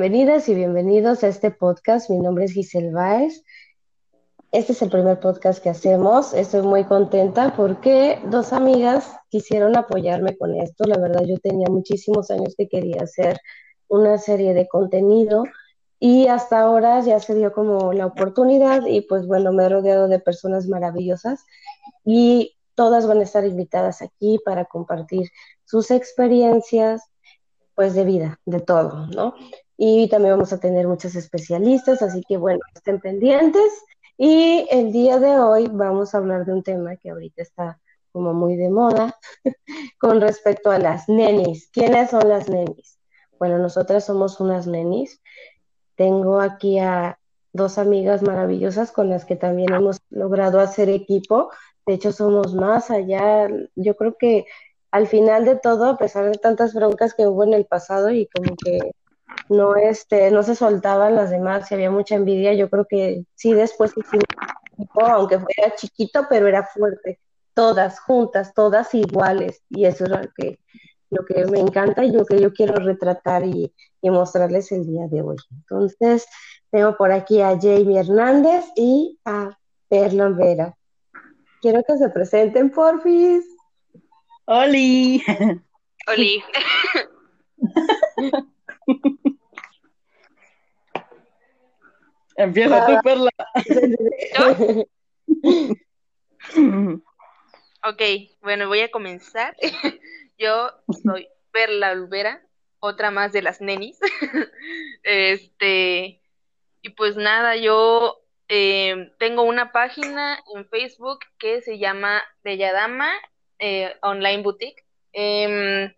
Bienvenidas y bienvenidos a este podcast. Mi nombre es Giselle Baez. Este es el primer podcast que hacemos. Estoy muy contenta porque dos amigas quisieron apoyarme con esto. La verdad, yo tenía muchísimos años que quería hacer una serie de contenido y hasta ahora ya se dio como la oportunidad y pues bueno, me he rodeado de personas maravillosas y todas van a estar invitadas aquí para compartir sus experiencias pues de vida, de todo, ¿no? Y también vamos a tener muchos especialistas, así que bueno, estén pendientes. Y el día de hoy vamos a hablar de un tema que ahorita está como muy de moda con respecto a las nenis. ¿Quiénes son las nenis? Bueno, nosotras somos unas nenis. Tengo aquí a dos amigas maravillosas con las que también hemos logrado hacer equipo. De hecho, somos más allá. Yo creo que al final de todo, a pesar de tantas broncas que hubo en el pasado y como que no este, no se soltaban las demás, y había mucha envidia, yo creo que sí después hicimos aunque fuera chiquito, pero era fuerte, todas juntas, todas iguales, y eso es lo que, lo que me encanta y lo que yo quiero retratar y, mostrarles el día de hoy. Entonces, tengo por aquí a Jamie Hernández y a Perla Vera. Quiero que se presenten, porfis. ¡Oli! ¡Oli! Empieza tu Perla. ok, bueno, voy a comenzar. Yo soy Perla Olvera, otra más de las nenis. este, y pues nada, yo eh, tengo una página en Facebook que se llama Belladama eh, Online Boutique. Em,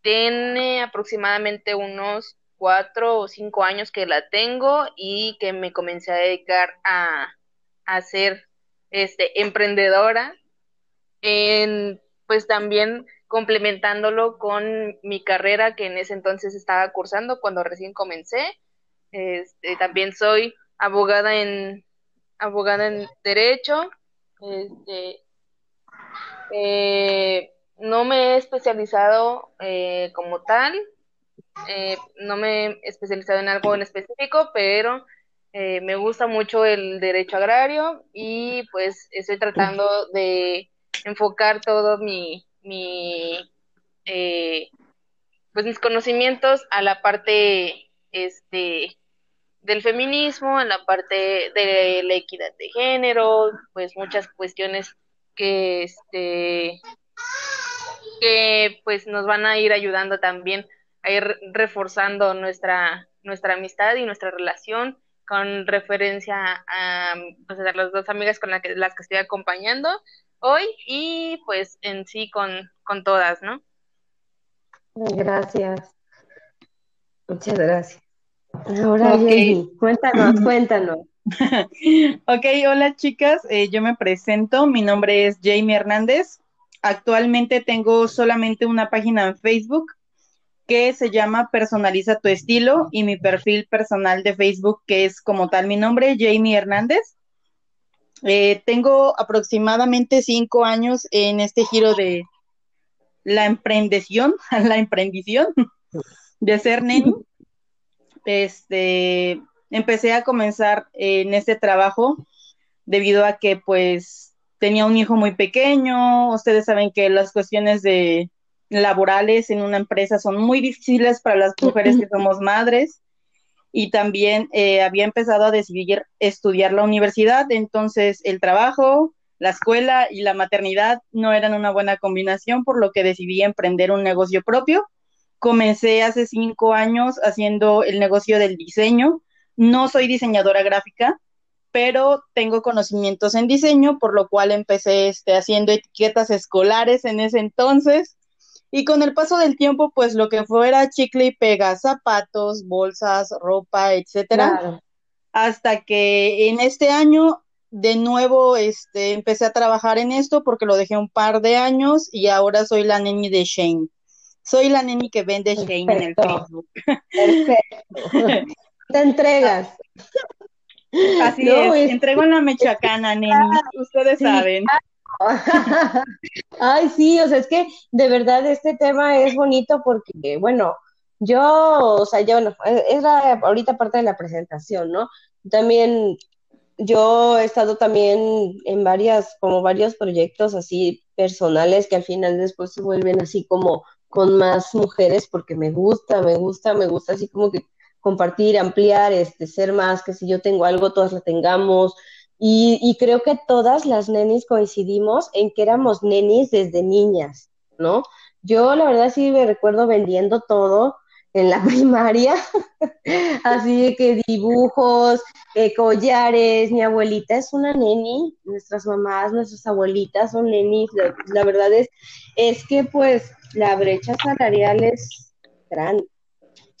tiene aproximadamente unos cuatro o cinco años que la tengo y que me comencé a dedicar a, a ser este, emprendedora, en, pues también complementándolo con mi carrera que en ese entonces estaba cursando cuando recién comencé. Este, también soy abogada en abogada en derecho. Este, eh, no me he especializado eh, como tal, eh, no me he especializado en algo en específico, pero eh, me gusta mucho el derecho agrario y pues estoy tratando de enfocar todo mi, mi pues mis conocimientos a la parte este del feminismo, en la parte de la equidad de género, pues muchas cuestiones que este que pues nos van a ir ayudando también a ir reforzando nuestra, nuestra amistad y nuestra relación con referencia a, pues, a las dos amigas con las que, las que estoy acompañando hoy y pues en sí con, con todas, ¿no? Gracias. Muchas gracias. Ahora, okay. cuéntanos, cuéntanos. ok, hola chicas, eh, yo me presento, mi nombre es Jamie Hernández, Actualmente tengo solamente una página en Facebook que se llama Personaliza tu estilo y mi perfil personal de Facebook que es como tal mi nombre, Jamie Hernández. Eh, tengo aproximadamente cinco años en este giro de la emprendición, la emprendición de ser neni. Este, empecé a comenzar en este trabajo debido a que pues tenía un hijo muy pequeño, ustedes saben que las cuestiones de laborales en una empresa son muy difíciles para las mujeres que somos madres y también eh, había empezado a decidir estudiar la universidad, entonces el trabajo, la escuela y la maternidad no eran una buena combinación, por lo que decidí emprender un negocio propio. Comencé hace cinco años haciendo el negocio del diseño. No soy diseñadora gráfica, pero tengo conocimientos en diseño, por lo cual empecé este, haciendo etiquetas escolares en ese entonces. Y con el paso del tiempo, pues lo que fuera chicle y pega, zapatos, bolsas, ropa, etcétera. Hasta que en este año, de nuevo, este, empecé a trabajar en esto porque lo dejé un par de años y ahora soy la neni de Shane. Soy la neni que vende Shane en el Facebook. Perfecto. Te entregas. Así es, entrego en la mechacana, neni, ustedes saben. Ay, sí, o sea, es que de verdad este tema es bonito porque, bueno, yo, o sea, yo, bueno, es la, ahorita parte de la presentación, ¿no? También yo he estado también en varias, como varios proyectos así personales que al final después se vuelven así como con más mujeres porque me gusta, me gusta, me gusta así como que compartir, ampliar, este, ser más, que si yo tengo algo, todas lo tengamos. Y, y creo que todas las nenis coincidimos en que éramos nenis desde niñas, ¿no? Yo la verdad sí me recuerdo vendiendo todo, en la primaria, así que dibujos, eh, collares, mi abuelita es una neni, nuestras mamás, nuestras abuelitas son nenis, la, verdad es, es que pues la brecha salarial es grande.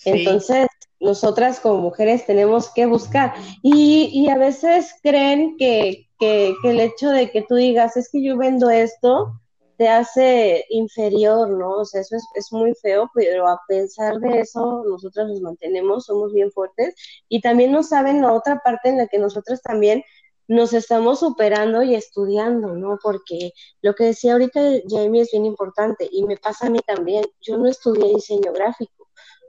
Entonces, nosotras como mujeres tenemos que buscar. Y, y a veces creen que, que, el hecho de que tú digas, es que yo vendo esto, te hace inferior, ¿no? O sea, eso es, muy feo, pero a pesar de eso, nosotros nos mantenemos, somos bien fuertes y también nos saben la otra parte en la que nosotros también nos estamos superando y estudiando, ¿no? Porque lo que decía ahorita Jamie es bien importante y me pasa a mí también. Yo no estudié diseño gráfico,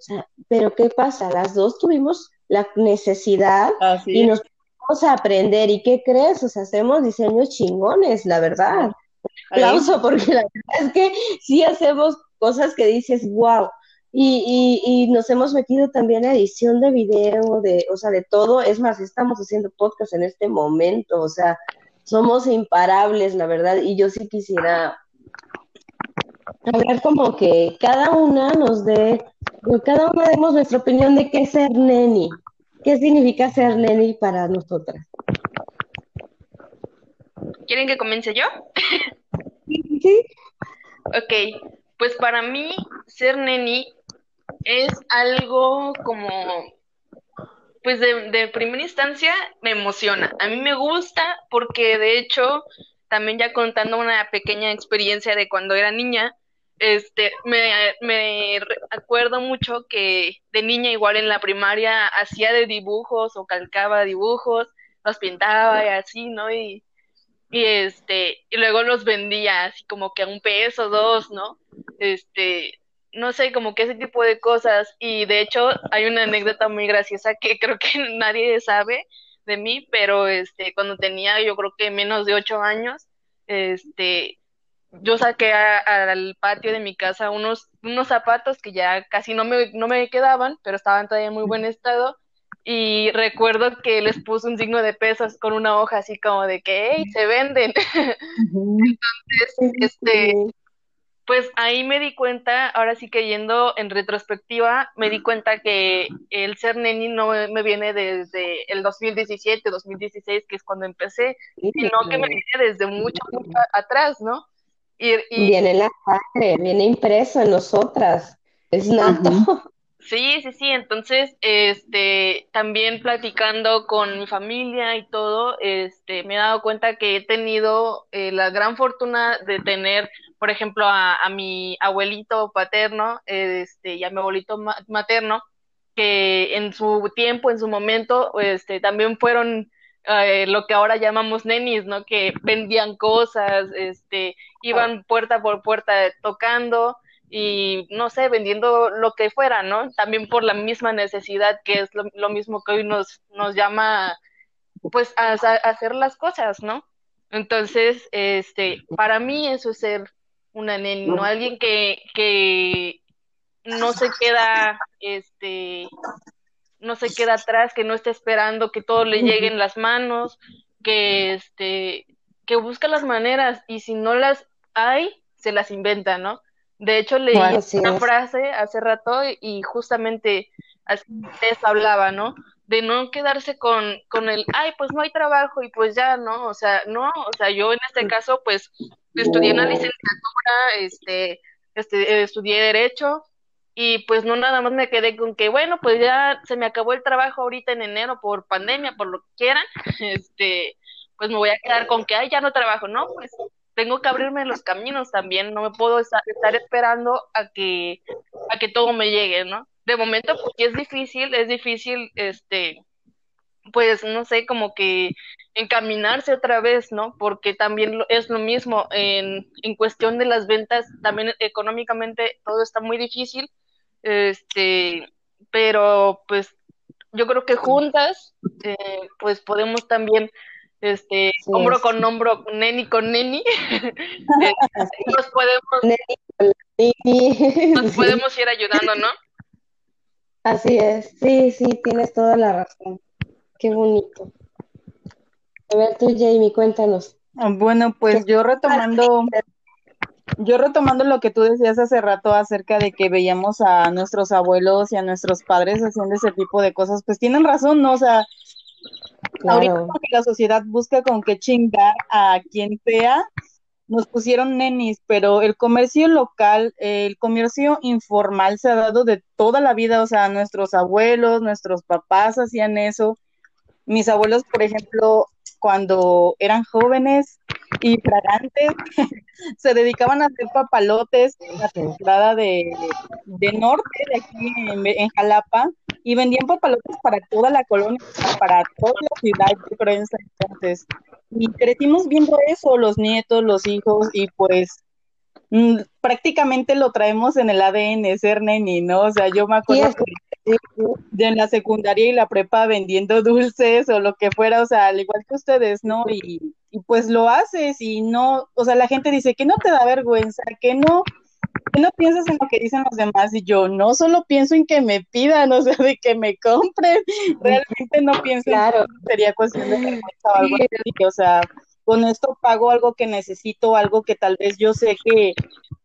sea, pero ¿qué pasa? Las dos tuvimos la necesidad y nos vamos a aprender. ¿Y qué crees? O sea, hacemos diseños chingones, la verdad aplauso porque la verdad es que sí hacemos cosas que dices, wow. Y, y, nos hemos metido también a edición de video, de, o sea, de todo. Es más, estamos haciendo podcast en este momento, o sea, somos imparables, la verdad. Y yo sí quisiera hablar como que cada una nos dé, cada una demos nuestra opinión de qué es ser neni, qué significa ser neni para nosotras. ¿Quieren que comience yo? Sí. Ok, pues para mí ser neni es algo como, pues de, de primera instancia me emociona. A mí me gusta porque de hecho, también ya contando una pequeña experiencia de cuando era niña, este, me, me, acuerdo mucho que de niña igual en la primaria hacía de dibujos o calcaba dibujos, los pintaba y así, ¿no? Y y este, y luego los vendía así como que a un peso, dos, ¿no? Este, no sé, como que ese tipo de cosas. Y de hecho, hay una anécdota muy graciosa que creo que nadie sabe de mí, pero este, cuando tenía yo creo que menos de ocho años, este, yo saqué al patio de mi casa unos, unos zapatos que ya casi no me, no me quedaban, pero estaban todavía en muy buen estado y recuerdo que les puso un signo de pesos con una hoja así como de que, hey, se venden. Entonces, este, pues ahí me di cuenta, ahora sí que yendo en retrospectiva, me di cuenta que el ser neni no me viene desde el 2017, 2016, que es cuando empecé, sino que me viene desde mucho, mucho atrás, ¿no? Y, Viene la sangre, viene impreso en nosotras, es nato. Sí, sí, sí. Entonces, este, también platicando con mi familia y todo, este, me he dado cuenta que he tenido eh, la gran fortuna de tener, por ejemplo, a, a mi abuelito paterno, este, y a mi abuelito materno, que en su tiempo, en su momento, este, también fueron eh, lo que ahora llamamos nenis, ¿no? Que vendían cosas, este, iban puerta por puerta tocando y no sé, vendiendo lo que fuera, ¿no? También por la misma necesidad que es lo, mismo que hoy nos, nos llama, pues, a, hacer las cosas, ¿no? Entonces, este, para mí eso es ser una neni, ¿no? Alguien que, que no se queda, este, no se queda atrás, que no está esperando que todo le llegue en las manos, que, este, que busca las maneras y si no las hay, se las inventa, ¿no? De hecho, leí una frase hace rato y justamente así les hablaba, ¿no? De no quedarse con, con el, ay, pues no hay trabajo y pues ya, ¿no? O sea, no, o sea, yo en este caso, pues estudié una licenciatura, este, este, estudié Derecho y pues no nada más me quedé con que, bueno, pues ya se me acabó el trabajo ahorita en enero por pandemia, por lo que quieran, este, pues me voy a quedar con que, ay, ya no trabajo, ¿no? Pues tengo que abrirme los caminos también, no me puedo estar, esperando a que, a que todo me llegue, ¿no? De momento, porque es difícil, es difícil, este, pues, no sé, como que encaminarse otra vez, ¿no? Porque también es lo mismo en, en cuestión de las ventas, también económicamente todo está muy difícil, este, pero pues yo creo que juntas, eh, pues podemos también, este, hombro con hombro, neni con neni, eh, nos podemos, nos podemos ir ayudando, ¿no? Así es, sí, sí, tienes toda la razón. Qué bonito. A ver, tú, Jamie, cuéntanos. Bueno, pues yo retomando, yo retomando lo que tú decías hace rato acerca de que veíamos a nuestros abuelos y a nuestros padres haciendo ese tipo de cosas, pues tienen razón, ¿no? O sea, ahorita que la sociedad busca con qué chingar a quien sea, nos pusieron nenis, pero el comercio local, el comercio informal se ha dado de toda la vida, o sea, nuestros abuelos, nuestros papás hacían eso. Mis abuelos, por ejemplo, cuando eran jóvenes y fragantes, se dedicaban a hacer papalotes en la temporada de, norte, de aquí en, Jalapa, y vendían papalotes para toda la colonia, para toda la ciudad, de creo, entonces. Y crecimos viendo eso, los nietos, los hijos, y pues mm, prácticamente lo traemos en el ADN, ser neni, ¿no? O sea, yo me acuerdo de en la secundaria y la prepa vendiendo dulces o lo que fuera, o sea, al igual que ustedes, ¿no? Y, pues lo haces y no, o sea, la gente dice que no te da vergüenza, que no, que no piensas en lo que dicen los demás y yo no solo pienso en que me pidan, o sea, de que me compren, realmente no pienso claro. en que sería cuestión de vergüenza o algo así, o sea, con esto pago algo que necesito, algo que tal vez yo sé que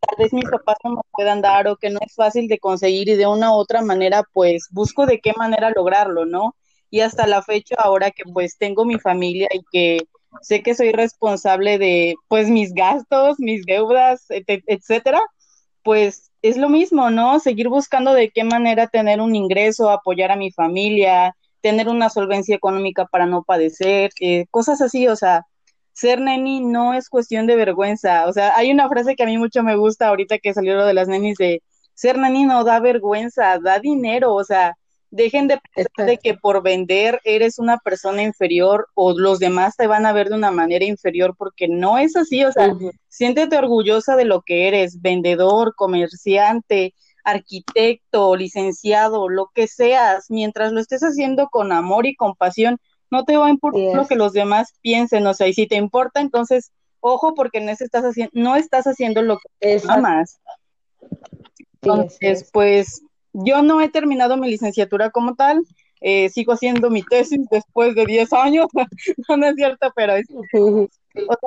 tal vez mis papás no me puedan dar o que no es fácil de conseguir y de una u otra manera, pues busco de qué manera lograrlo, ¿no? Y hasta la fecha, ahora que pues tengo mi familia y que sé que soy responsable de pues mis gastos, mis deudas, etcétera, pues es lo mismo, ¿no? Seguir buscando de qué manera tener un ingreso, apoyar a mi familia, tener una solvencia económica para no padecer, eh, cosas así, o sea, ser neni no es cuestión de vergüenza. O sea, hay una frase que a mí mucho me gusta ahorita que salió lo de las nenis de ser neni no da vergüenza, da dinero. O sea, dejen de pensar de que por vender eres una persona inferior o los demás te van a ver de una manera inferior porque no es así. O sea, siéntete orgullosa de lo que eres, vendedor, comerciante, arquitecto, licenciado, lo que seas, mientras lo estés haciendo con amor y compasión, no te va a importar lo que los demás piensen, o sea, y si te importa, entonces, ojo, porque no estás haciendo, no estás haciendo lo que amas. Entonces, pues, yo no he terminado mi licenciatura como tal, eh, sigo haciendo mi tesis después de 10 años, no, es cierto, pero es,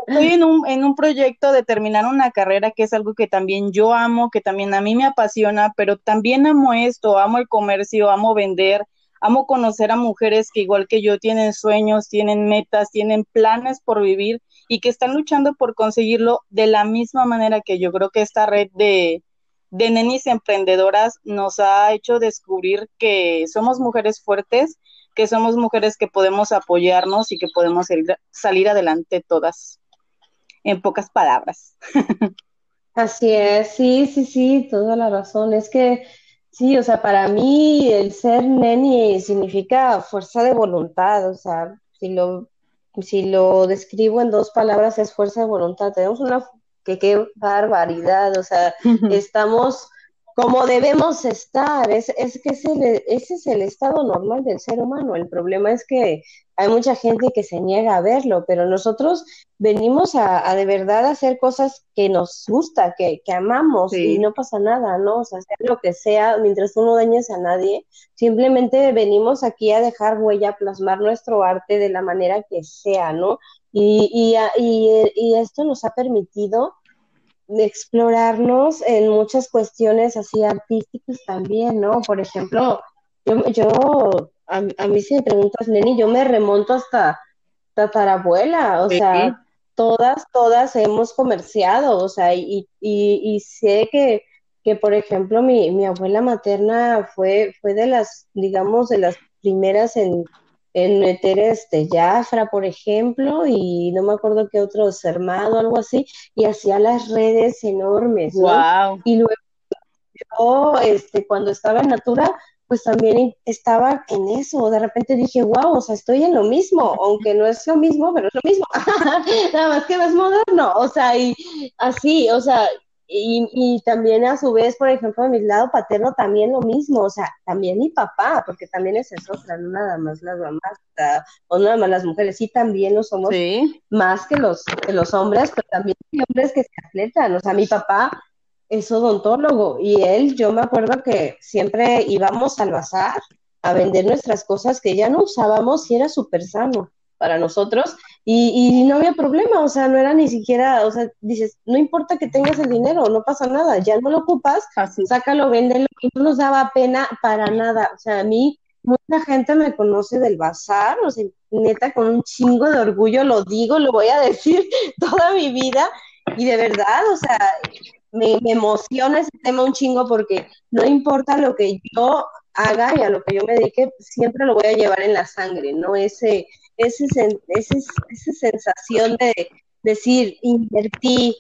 estoy en un, en un proyecto de terminar una carrera que es algo que también yo amo, que también a mí me apasiona, pero también amo esto, amo el comercio, amo vender, Amo conocer a mujeres que igual que yo tienen sueños, tienen metas, tienen planes por vivir y que están luchando por conseguirlo de la misma manera que yo creo que esta red de, de nenis emprendedoras nos ha hecho descubrir que somos mujeres fuertes, que somos mujeres que podemos apoyarnos y que podemos salir adelante todas, en pocas palabras. Así es, sí, sí, sí, toda la razón. Es que Sí, o sea, para mí el ser neni significa fuerza de voluntad, o sea, si lo, si lo describo en dos palabras es fuerza de voluntad. Tenemos una, que qué barbaridad, o sea, estamos como debemos estar. Es, es que ese, ese es el estado normal del ser humano. El problema es que hay mucha gente que se niega a verlo, pero nosotros venimos a, de verdad hacer cosas que nos gusta, que, que amamos y no pasa nada, ¿no? O sea, sea lo que sea, mientras tú no dañes a nadie, simplemente venimos aquí a dejar huella, a plasmar nuestro arte de la manera que sea, ¿no? Y, y, y, y esto nos ha permitido explorarnos en muchas cuestiones así artísticas también, ¿no? Por ejemplo, yo, yo a, mí si me preguntas, Neni, yo me remonto hasta tatarabuela, o sea, todas, todas hemos comerciado, o sea, y, y, y sé que, que, por ejemplo, mi, mi abuela materna fue, fue de las, digamos, de las primeras en en meter este Jafra, por ejemplo, y no me acuerdo qué otro Sermado, algo así, y hacía las redes enormes, ¿no? Y luego yo, este, cuando estaba en Natura, pues también estaba en eso, de repente dije, wow, o sea, estoy en lo mismo, aunque no es lo mismo, pero es lo mismo, nada más que más moderno, o sea, y así, o sea, y, y, también a su vez, por ejemplo, de mi lado paterno también lo mismo, o sea, también mi papá, porque también es eso, no nada más las mamás, o nada más las mujeres, sí también lo somos más que los, que los hombres, pero también hay hombres que se atletan, o sea, mi papá es odontólogo y él, yo me acuerdo que siempre íbamos al bazar a vender nuestras cosas que ya no usábamos y era súper sano para nosotros y, no había problema, o sea, no era ni siquiera, o sea, dices, no importa que tengas el dinero, no pasa nada, ya no lo ocupas, sácalo, véndelo, y no nos daba pena para nada, o sea, a mí mucha gente me conoce del bazar, o sea, neta, con un chingo de orgullo lo digo, lo voy a decir toda mi vida, y de verdad, o sea, me, me emociona ese tema un chingo porque no importa lo que yo haga y a lo que yo me dedique, siempre lo voy a llevar en la sangre, ¿no? Ese, ese, ese, esa sensación de decir, invertí,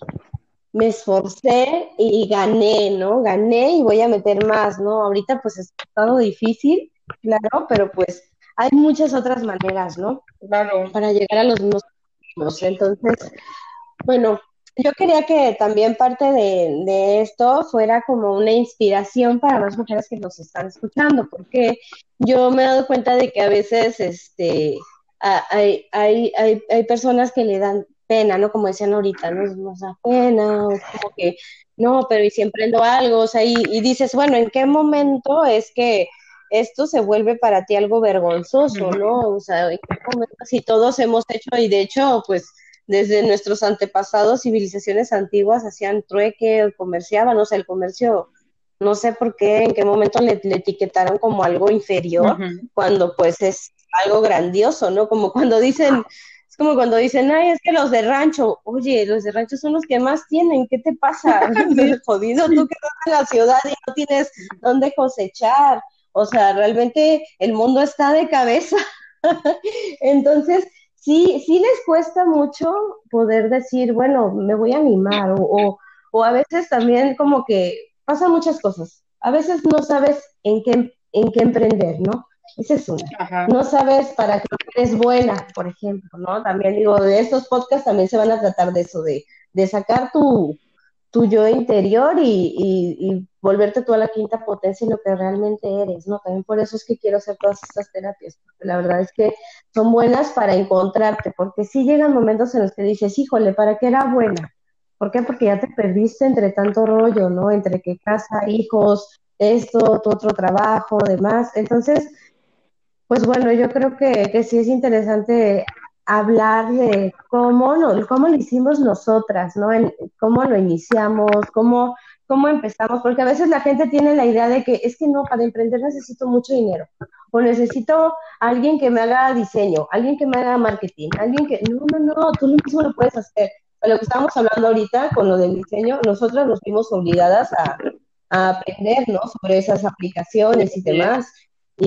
me esforcé y gané, ¿no? Gané y voy a meter más, ¿no? Ahorita pues es todo difícil, claro, pero pues hay muchas otras maneras, ¿no? Claro. Para llegar a los mismos. Entonces, bueno, yo quería que también parte de, de, esto fuera como una inspiración para las mujeres que nos están escuchando, porque yo me he dado cuenta de que a veces, este, hay, hay, hay, hay personas que le dan pena, ¿no? Como decían ahorita, ¿no? Nos da pena, o como que, no, pero y si emprendo algo, o sea, y, y, dices, bueno, ¿en qué momento es que esto se vuelve para ti algo vergonzoso, ¿no? O sea, ¿en qué momento si todos hemos hecho, y de hecho, pues, desde nuestros antepasados, civilizaciones antiguas hacían trueque, comerciaban, o sea, el comercio, no sé por qué, en qué momento le, le etiquetaron como algo inferior, cuando pues es algo grandioso, ¿no? Como cuando dicen, es como cuando dicen, ay, es que los de rancho, oye, los de rancho son los que más tienen, ¿qué te pasa? Jodido, tú que estás en la ciudad y no tienes dónde cosechar. O sea, realmente el mundo está de cabeza. Entonces, sí, sí les cuesta mucho poder decir, bueno, me voy a animar, o, o, o a veces también como que pasan muchas cosas. A veces no sabes en qué, en qué emprender, ¿no? Esa es una. No sabes para qué eres buena, por ejemplo, ¿no? También digo, de estos podcasts también se van a tratar de eso, de, de sacar tu, tu yo interior y, y, volverte tú a la quinta potencia en lo que realmente eres, ¿no? También por eso es que quiero hacer todas estas terapias, porque la verdad es que son buenas para encontrarte, porque sí llegan momentos en los que dices, híjole, ¿para qué era buena? ¿Por qué? Porque ya te perdiste entre tanto rollo, ¿no? Entre que casa, hijos, esto, tu otro trabajo, demás. Entonces, pues bueno, yo creo que, sí es interesante hablar de cómo, no, cómo lo hicimos nosotras, ¿no? cómo lo iniciamos, cómo, cómo empezamos, porque a veces la gente tiene la idea de que es que no, para emprender necesito mucho dinero, o necesito alguien que me haga diseño, alguien que me haga marketing, alguien que, no, no, no, tú lo mismo lo puedes hacer. lo que estamos hablando ahorita con lo del diseño, nosotras nos vimos obligadas a, a aprender, ¿no? Sobre esas aplicaciones y demás. Y,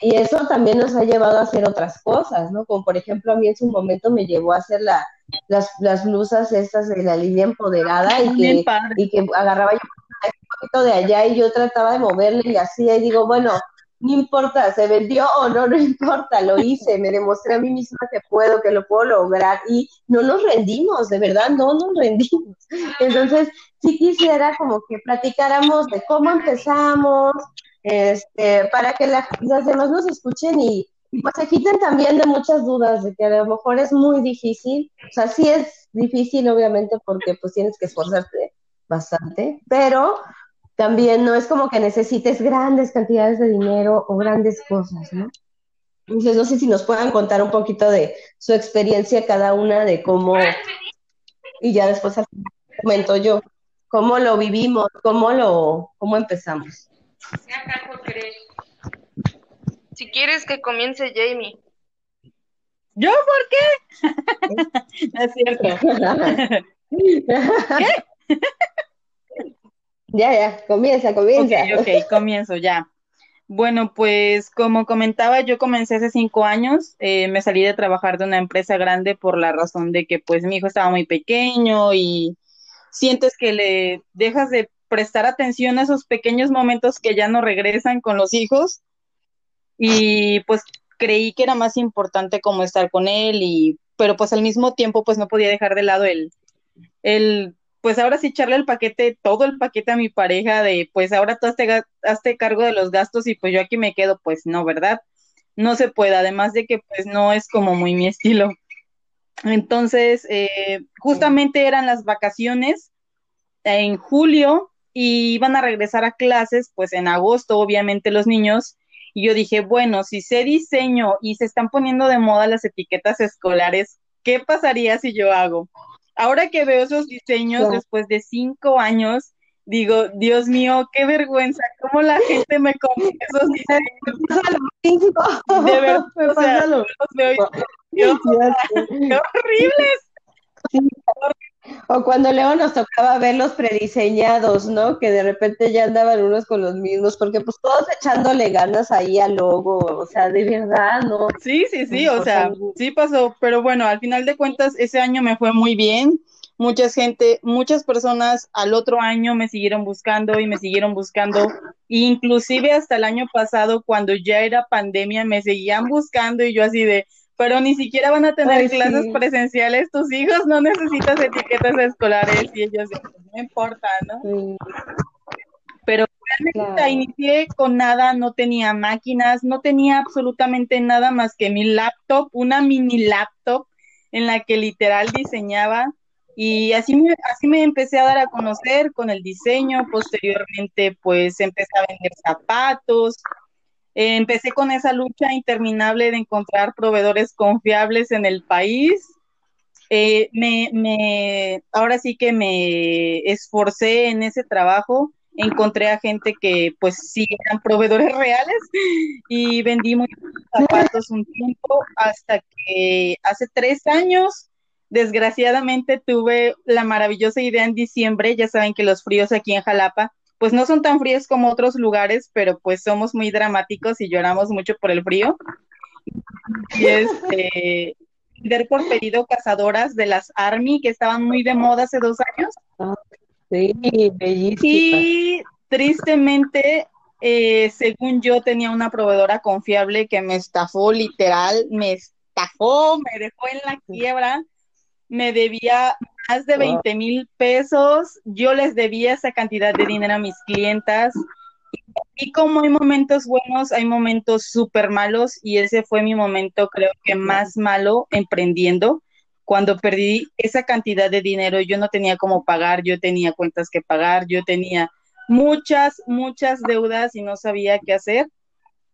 y eso también nos ha llevado a hacer otras cosas, ¿no? Como por ejemplo a mí en su momento me llevó a hacer la, las, las blusas estas de la línea empoderada y que, y que agarraba yo un poquito de allá y yo trataba de moverle y hacía y digo, bueno, no importa, se vendió o no, no importa, lo hice, me demostré a mí misma que puedo, que lo puedo lograr y no nos rendimos, de verdad, no nos rendimos. Entonces, sí quisiera como que platicáramos de cómo empezamos, este, para que las demás nos escuchen y, pues se quiten también de muchas dudas de que a lo mejor es muy difícil, o sea, sí es difícil obviamente porque pues tienes que esforzarte bastante, pero también no es como que necesites grandes cantidades de dinero o grandes cosas, ¿no? Entonces, no sé si nos puedan contar un poquito de su experiencia cada una, de cómo, y ya después comento yo, cómo lo vivimos, cómo lo, cómo empezamos. Si quieres que comience Jamie. ¿Yo por qué? no es cierto. ¿Qué? ya, ya, comienza, comienza. Ok, ok, comienzo ya. Bueno, pues como comentaba, yo comencé hace cinco años, eh, me salí de trabajar de una empresa grande por la razón de que pues mi hijo estaba muy pequeño y sientes que le dejas de prestar atención a esos pequeños momentos que ya no regresan con los hijos y pues creí que era más importante como estar con él y pero pues al mismo tiempo pues no podía dejar de lado el, el pues ahora sí echarle el paquete, todo el paquete a mi pareja de, pues ahora tú hazte, cargo de los gastos y pues yo aquí me quedo, pues no, ¿verdad? No se puede, además de que pues no es como muy mi estilo. Entonces, eh, justamente eran las vacaciones en julio y iban a regresar a clases, pues en agosto, obviamente los niños. Y yo dije, bueno, si sé diseño y se están poniendo de moda las etiquetas escolares, ¿qué pasaría si yo hago? ahora que veo esos diseños después de cinco años, digo, Dios mío, qué vergüenza, cómo la gente me compra esos diseños. De verdad, o sea, los veo Dios, qué horribles. O cuando luego nos tocaba ver los prediseñados, ¿no? Que de repente ya andaban unos con los mismos, porque pues todos echándole ganas ahí al logo, o sea, de verdad, ¿no? Sí, sí, sí, o sea, sí pasó, pero bueno, al final de cuentas ese año me fue muy bien. Mucha gente, muchas personas al otro año me siguieron buscando y me siguieron buscando, inclusive hasta el año pasado cuando ya era pandemia me seguían buscando y yo así de, pero ni siquiera van a tener clases presenciales, tus hijos no necesitas etiquetas escolares y ellos no importa, ¿no? Pero realmente inicié con nada, no tenía máquinas, no tenía absolutamente nada más que mi laptop, una mini laptop en la que literal diseñaba. Y así me, así me empecé a dar a conocer con el diseño, posteriormente pues empecé a vender zapatos, empecé con esa lucha interminable de encontrar proveedores confiables en el país. Eh, me, ahora sí que me esforcé en ese trabajo, encontré a gente que pues sí eran proveedores reales y vendí muchos zapatos un tiempo hasta que hace tres años desgraciadamente tuve la maravillosa idea en diciembre, ya saben que los fríos aquí en Jalapa pues no son tan fríos como otros lugares, pero pues somos muy dramáticos y lloramos mucho por el frío. Y este, ver por pedido cazadoras de las Army que estaban muy de moda hace dos años. Ah, sí, bellísima. Y tristemente, eh, según yo, tenía una proveedora confiable que me estafó, literal, me estafó, me dejó en la quiebra, me debía más de 20 mil pesos. Yo les debía esa cantidad de dinero a mis clientas. Y, como hay momentos buenos, hay momentos súper malos y ese fue mi momento creo que más malo emprendiendo. Cuando perdí esa cantidad de dinero, yo no tenía cómo pagar, yo tenía cuentas que pagar, yo tenía muchas, muchas deudas y no sabía qué hacer.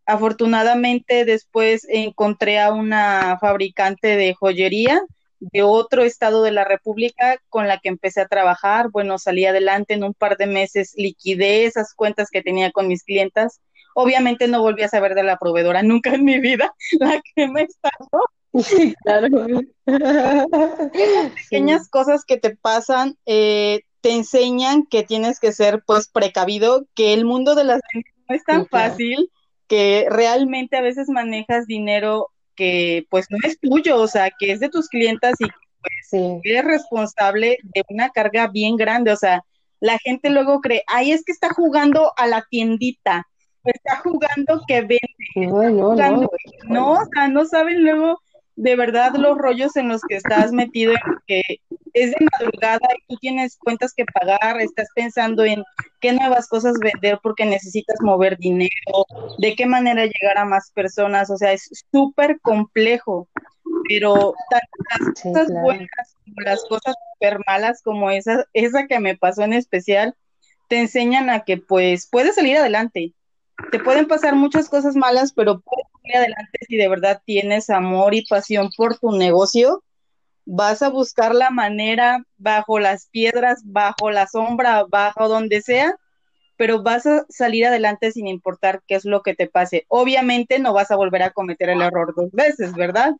Afortunadamente después encontré a una fabricante de joyería de otro estado de la República con la que empecé a trabajar. Bueno, salí adelante en un par de meses, liquidé esas cuentas que tenía con mis clientas. Obviamente no volví a saber de la proveedora nunca en mi vida, la que me estafó. Sí, claro. Pequeñas cosas que te pasan eh, te enseñan que tienes que ser pues precavido, que el mundo de las ventas no es tan fácil, que realmente a veces manejas dinero que pues no es tuyo, o sea, que es de tus clientas y pues, eres responsable de una carga bien grande, o sea, la gente luego cree, ay, es que está jugando a la tiendita, está jugando que vende, no, no, o sea, no saben luego de verdad los rollos en los que estás metido, en que es de madrugada y tú tienes cuentas que pagar, estás pensando en qué nuevas cosas vender porque necesitas mover dinero, de qué manera llegar a más personas, o sea, es súper complejo, pero tanto las cosas buenas como las cosas súper malas como esa, esa que me pasó en especial, te enseñan a que pues puedes salir adelante, te pueden pasar muchas cosas malas, pero puedes adelante si de verdad tienes amor y pasión por tu negocio. Vas a buscar la manera bajo las piedras, bajo la sombra, bajo donde sea, pero vas a salir adelante sin importar qué es lo que te pase. Obviamente no vas a volver a cometer el error dos veces, ¿verdad?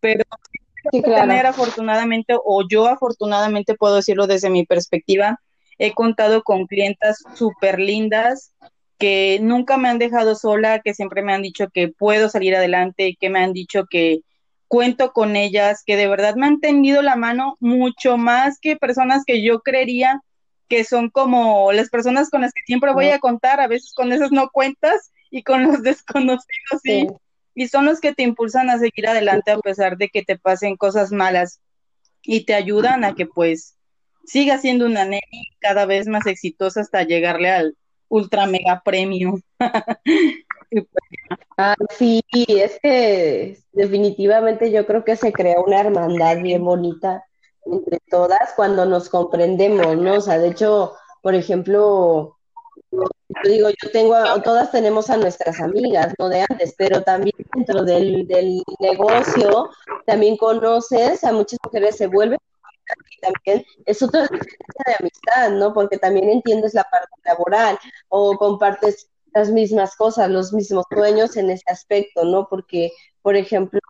Pero sí, claro. afortunadamente, o yo afortunadamente puedo decirlo desde mi perspectiva, he contado con clientas súper lindas, que nunca me han dejado sola, que siempre me han dicho que puedo salir adelante, que me han dicho que cuento con ellas, que de verdad me han tendido la mano mucho más que personas que yo creería que son como las personas con las que siempre voy a contar, a veces con esas no cuentas y con los desconocidos sí. Y son los que te impulsan a seguir adelante a pesar de que te pasen cosas malas y te ayudan a que pues siga siendo una Nelly cada vez más exitosa hasta llegarle al ultra mega premio. Ah, sí, es que definitivamente yo creo que se crea una hermandad bien bonita entre todas cuando nos comprendemos, ¿no? O sea, de hecho, por ejemplo, yo digo, yo tengo, todas tenemos a nuestras amigas, ¿no? De antes, pero también dentro del, del negocio, también conoces a muchas mujeres, se vuelven y también es otra diferencia de amistad, ¿no? Porque también entiendes la parte laboral o compartes las mismas cosas, los mismos sueños en ese aspecto, ¿no? Porque, por ejemplo,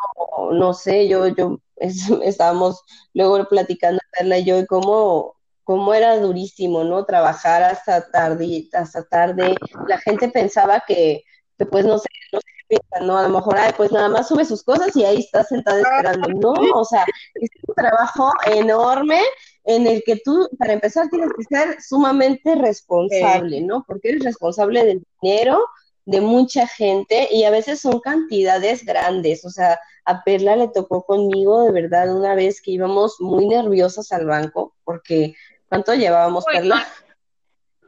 no sé, yo, yo estábamos luego platicando Perla y yo y cómo, cómo era durísimo, ¿no? Trabajar hasta tarde, hasta tarde. La gente pensaba que, que pues no sé, no sé ¿no? A lo mejor, ay, pues nada más sube sus cosas y ahí está sentada esperando. No, o sea, es un trabajo enorme en el que tú, para empezar, tienes que ser sumamente responsable, ¿no? Porque eres responsable del dinero de mucha gente y a veces son cantidades grandes. O sea, a Perla le tocó conmigo de verdad una vez que íbamos muy nerviosas al banco porque ¿cuánto llevábamos, Perla?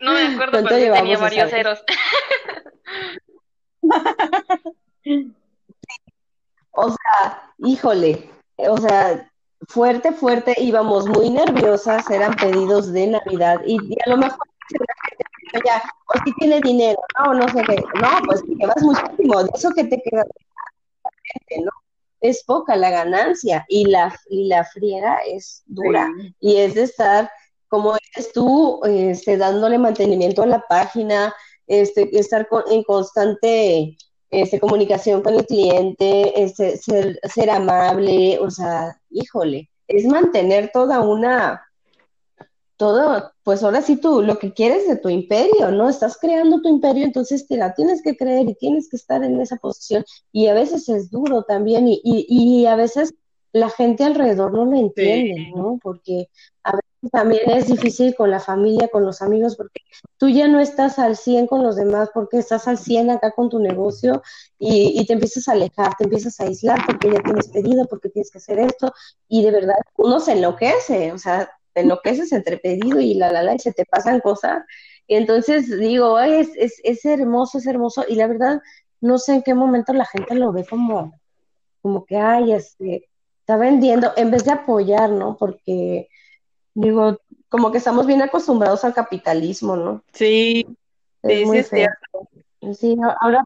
No, me acuerdo, pero tenía varios ceros. o sea, híjole, o sea, fuerte, fuerte, íbamos muy nerviosas, eran pedidos de Navidad y, a lo mejor ya, o si tiene dinero, no, no sé qué, no, pues te llevas muchísimo, de eso que te queda, ¿no? Es poca la ganancia y la, y la friega es dura y es de estar, como eres tú, este, dándole mantenimiento a la página, este, estar en constante este, comunicación con el cliente, este, ser, ser amable, o sea, híjole, es mantener toda una, todo, pues ahora sí tú lo que quieres de tu imperio, ¿no? Estás creando tu imperio, entonces te la tienes que creer y tienes que estar en esa posición. Y a veces es duro también y, y, y a veces la gente alrededor no lo entiende, ¿no? Porque a también es difícil con la familia, con los amigos, porque tú ya no estás al 100 con los demás, porque estás al 100 acá con tu negocio y, te empiezas a alejar, te empiezas a aislar porque ya tienes pedido, porque tienes que hacer esto, y de verdad uno se enloquece, o sea, te enloqueces entre pedido y la, la, la, y se te pasan cosas. Y entonces digo, es, es, es hermoso, es hermoso, y la verdad, no sé en qué momento la gente lo ve como, como que, ay, este, está vendiendo, en vez de apoyar, ¿no? Porque Digo, como que estamos bien acostumbrados al capitalismo, ¿no? Sí, sí, sí, es cierto. Sí, ahora,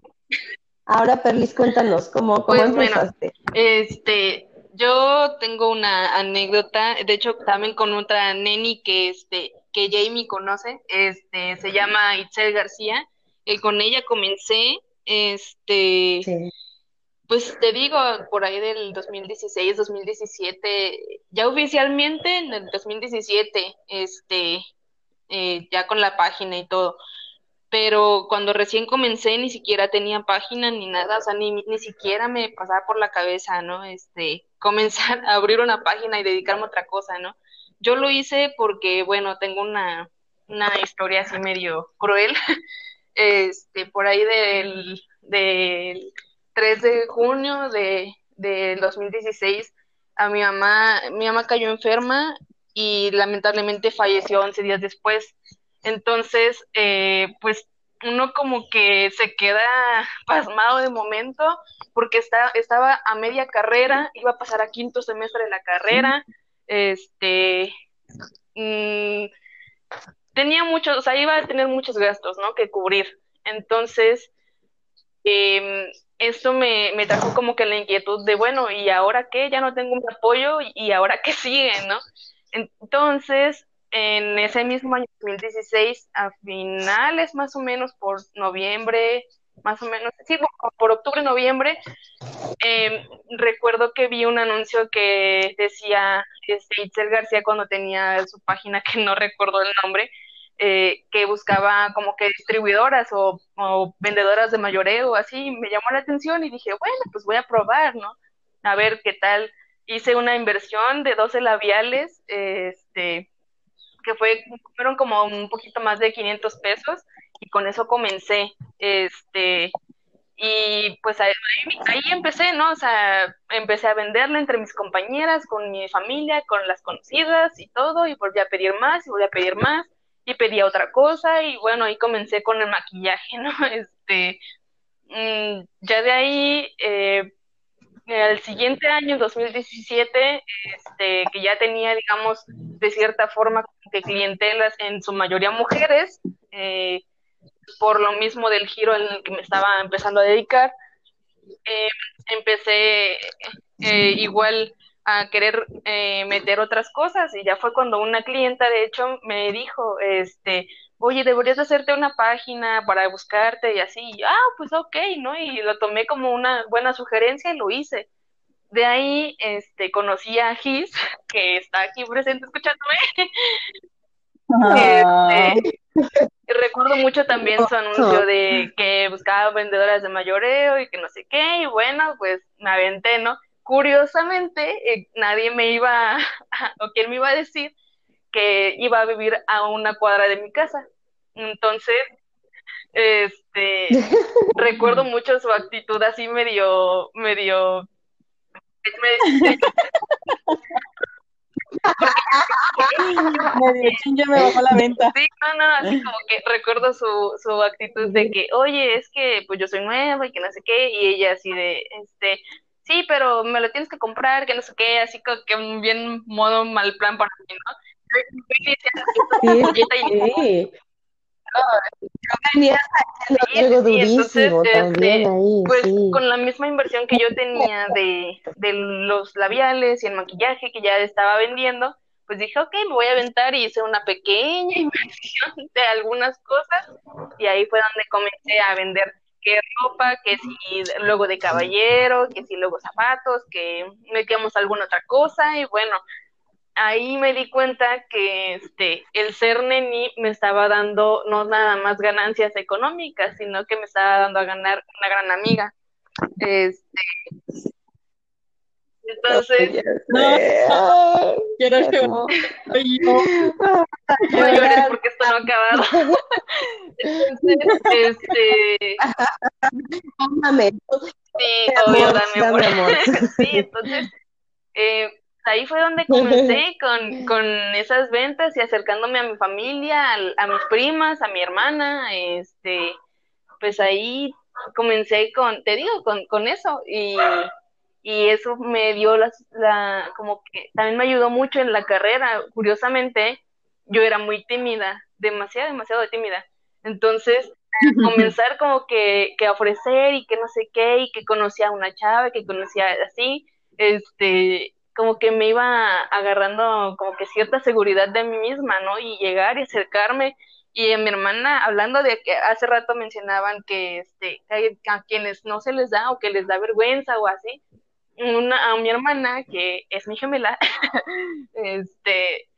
ahora Perlis, cuéntanos, ¿cómo, cómo pues, empezaste? este, yo tengo una anécdota, de hecho, también con otra neni que, este, que Jamie conoce, este, se llama Itzel García, y con ella comencé, este, sí pues te digo, por ahí del 2016, 2017, ya oficialmente en el 2017, este, eh, ya con la página y todo. Pero cuando recién comencé ni siquiera tenía página ni nada, o sea, ni, ni siquiera me pasaba por la cabeza, ¿no? Este, comenzar a abrir una página y dedicarme a otra cosa, ¿no? Yo lo hice porque, bueno, tengo una, una historia así medio cruel, este, por ahí del, del 3 de junio de, de 2016, a mi mamá, mi mamá cayó enferma y lamentablemente falleció 11 días después. Entonces, eh, pues uno como que se queda pasmado de momento porque está, estaba a media carrera, iba a pasar a quinto semestre de la carrera, este, mm, tenía muchos, o sea, iba a tener muchos gastos, ¿no? Que cubrir. Entonces, eh, esto me, me trajo como que la inquietud de, bueno, ¿y ahora qué? Ya no tengo un apoyo y ahora qué sigue, ¿no? Entonces, en ese mismo año 2016, a finales más o menos por noviembre, más o menos, sí, por, octubre, noviembre, em, recuerdo que vi un anuncio que decía este, Itzel García cuando tenía su página, que no recuerdo el nombre, eh, que buscaba como que distribuidoras o, vendedoras de mayoreo, así, me llamó la atención y dije, bueno, pues voy a probar, ¿no? A ver qué tal. Hice una inversión de 12 labiales, este, que fue, fueron como un poquito más de 500 pesos y con eso comencé, este, Y pues ahí, ahí, empecé, ¿no? O sea, empecé a venderla entre mis compañeras, con mi familia, con las conocidas y todo, y volví a pedir más, y volví a pedir más, y pedía otra cosa, y bueno, ahí comencé con el maquillaje, ¿no? Este, mm, ya de ahí, eh, el siguiente año, 2017, este, que ya tenía, digamos, de cierta forma, de clientelas, en su mayoría mujeres, eh, por lo mismo del giro en el que me estaba empezando a dedicar, eh, empecé eh, igual a querer eh, meter otras cosas y ya fue cuando una clienta de hecho me dijo, este, oye, deberías hacerte una página para buscarte y así, y, ah, pues ok, ¿no? Y lo tomé como una buena sugerencia y lo hice. De ahí, este, conocí a Gis, que está aquí presente escuchándome. Este, recuerdo mucho también su anuncio de que buscaba vendedoras de mayoreo y que no sé qué, y bueno, pues me aventé, ¿no? Curiosamente, eh, nadie me iba, o quién me iba a decir que iba a vivir a una cuadra de mi casa. Entonces, este, recuerdo mucho su actitud así medio, medio, me me bajó la venta. Sí, no, no, así como que recuerdo su, su actitud de que, oye, es que pues yo soy nueva y que no sé qué, y ella así de, este, sí, pero me lo tienes que comprar, que no sé qué, así como que un bien modo mal plan para mí, ¿no? Sí, sí algo durísimo también ahí, pues con la misma inversión que yo tenía de, de los labiales y el maquillaje que ya estaba vendiendo, pues dije, ok, me voy a aventar y hice una pequeña inversión de algunas cosas y ahí fue donde comencé a vender qué ropa, que si luego de caballero, que si luego zapatos, que metíamos alguna otra cosa y bueno, ahí me di cuenta que este el ser neni me estaba dando no nada más ganancias económicas, sino que me estaba dando a ganar una gran amiga. Este entonces, no, quiero no. Llores porque está acabado. Entonces, este. Sí, obvio, dame amor. sí, entonces eh, ahí fue donde comencé con, con esas ventas y acercándome a mi familia, a, mis primas, a mi hermana, este, pues ahí comencé con, te digo, con, con eso y, y eso me dio la, la, como que también me ayudó mucho en la carrera. Curiosamente, yo era muy tímida, demasiado, demasiado tímida. Entonces, comenzar como que, que ofrecer y que no sé qué, y que conocía a una chava, que conocía así, este, como que me iba agarrando como que cierta seguridad de mí misma, ¿no? Y llegar y acercarme. Y a mi hermana, hablando de que hace rato mencionaban que este, a quienes no se les da o que les da vergüenza o así, una, a mi hermana, que es mi gemela, este,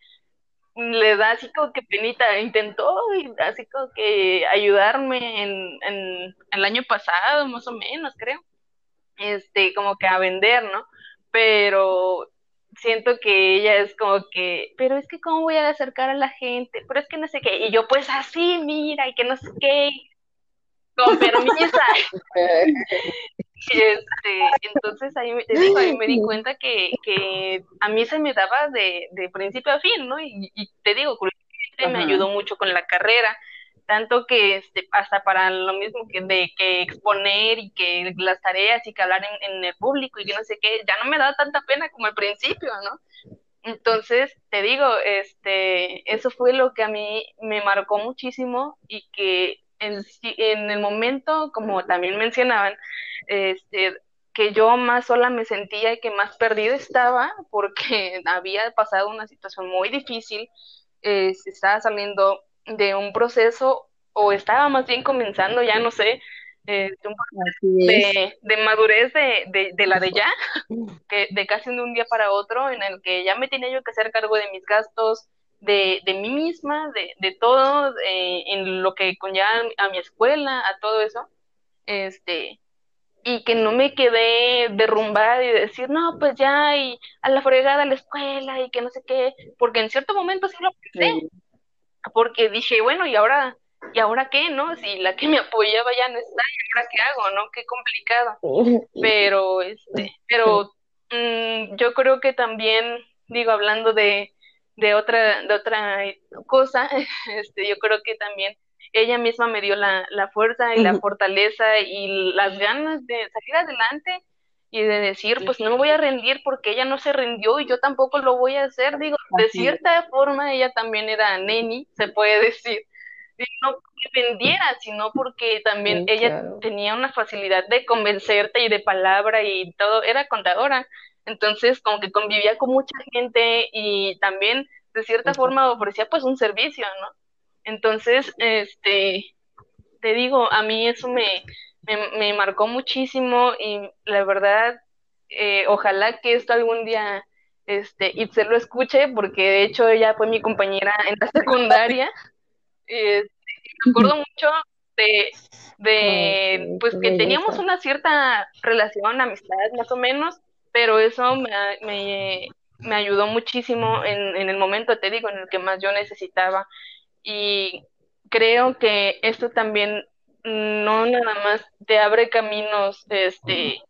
le da así como que penita, intentó así como que ayudarme en, en el año pasado, más o menos, creo, este, como que a vender, ¿no? pero siento que ella es como que, pero es que cómo voy a acercar a la gente, pero es que no sé qué, y yo pues así, mira, y que no sé qué, con permiso. este, entonces ahí me, te digo, ahí me di cuenta que, que a mí se me daba de, de principio a fin, ¿no? Y, y te digo, me ayudó mucho con la carrera tanto que este, hasta para lo mismo que de que exponer y que las tareas y que hablar en, el público y que no sé qué, ya no me da tanta pena como al principio, ¿no? Entonces, te digo, este, eso fue lo que a mí me marcó muchísimo y que en, en el momento, como también mencionaban, este, que yo más sola me sentía y que más perdida estaba porque había pasado una situación muy difícil, eh, estaba saliendo de un proceso, o estaba más bien comenzando, ya no sé, eh, de, de, madurez de, de, la de ya, que de casi de un día para otro, en el que ya me tenía yo que hacer cargo de mis gastos, de, de mí misma, de, de todo, en lo que conlleva a mi escuela, a todo eso, este, y que no me quedé derrumbada y decir, no, pues ya, y a la fregada a la escuela, y que no sé qué, porque en cierto momento sí lo pensé, porque dije, bueno, y ahora, ¿y ahora qué, no? Si la que me apoyaba ya no está, ¿y ahora qué hago, no? Qué complicado. Pero, este, pero mm, yo creo que también, digo, hablando de, de otra, de otra cosa, este, yo creo que también ella misma me dio la, la fuerza y la fortaleza y las ganas de salir adelante y de decir, pues no me voy a rendir porque ella no se rindió y yo tampoco lo voy a hacer. Digo, de cierta forma ella también era neni, se puede decir. Y no porque vendiera, sino porque también ella tenía una facilidad de convencerte y de palabra y todo, era contadora. Entonces, como que convivía con mucha gente y también, de cierta forma, ofrecía pues un servicio, ¿no? Entonces, este, te digo, a mí eso me, me, marcó muchísimo y la verdad, eh, ojalá que esto algún día este, y se lo escuche, porque de hecho ella fue mi compañera en la secundaria. Este, me acuerdo mucho de, de pues que teníamos una cierta relación, amistad más o menos, pero eso me, me, me ayudó muchísimo en, en el momento, te digo, en el que más yo necesitaba. Y creo que esto también no nada más te abre caminos, este,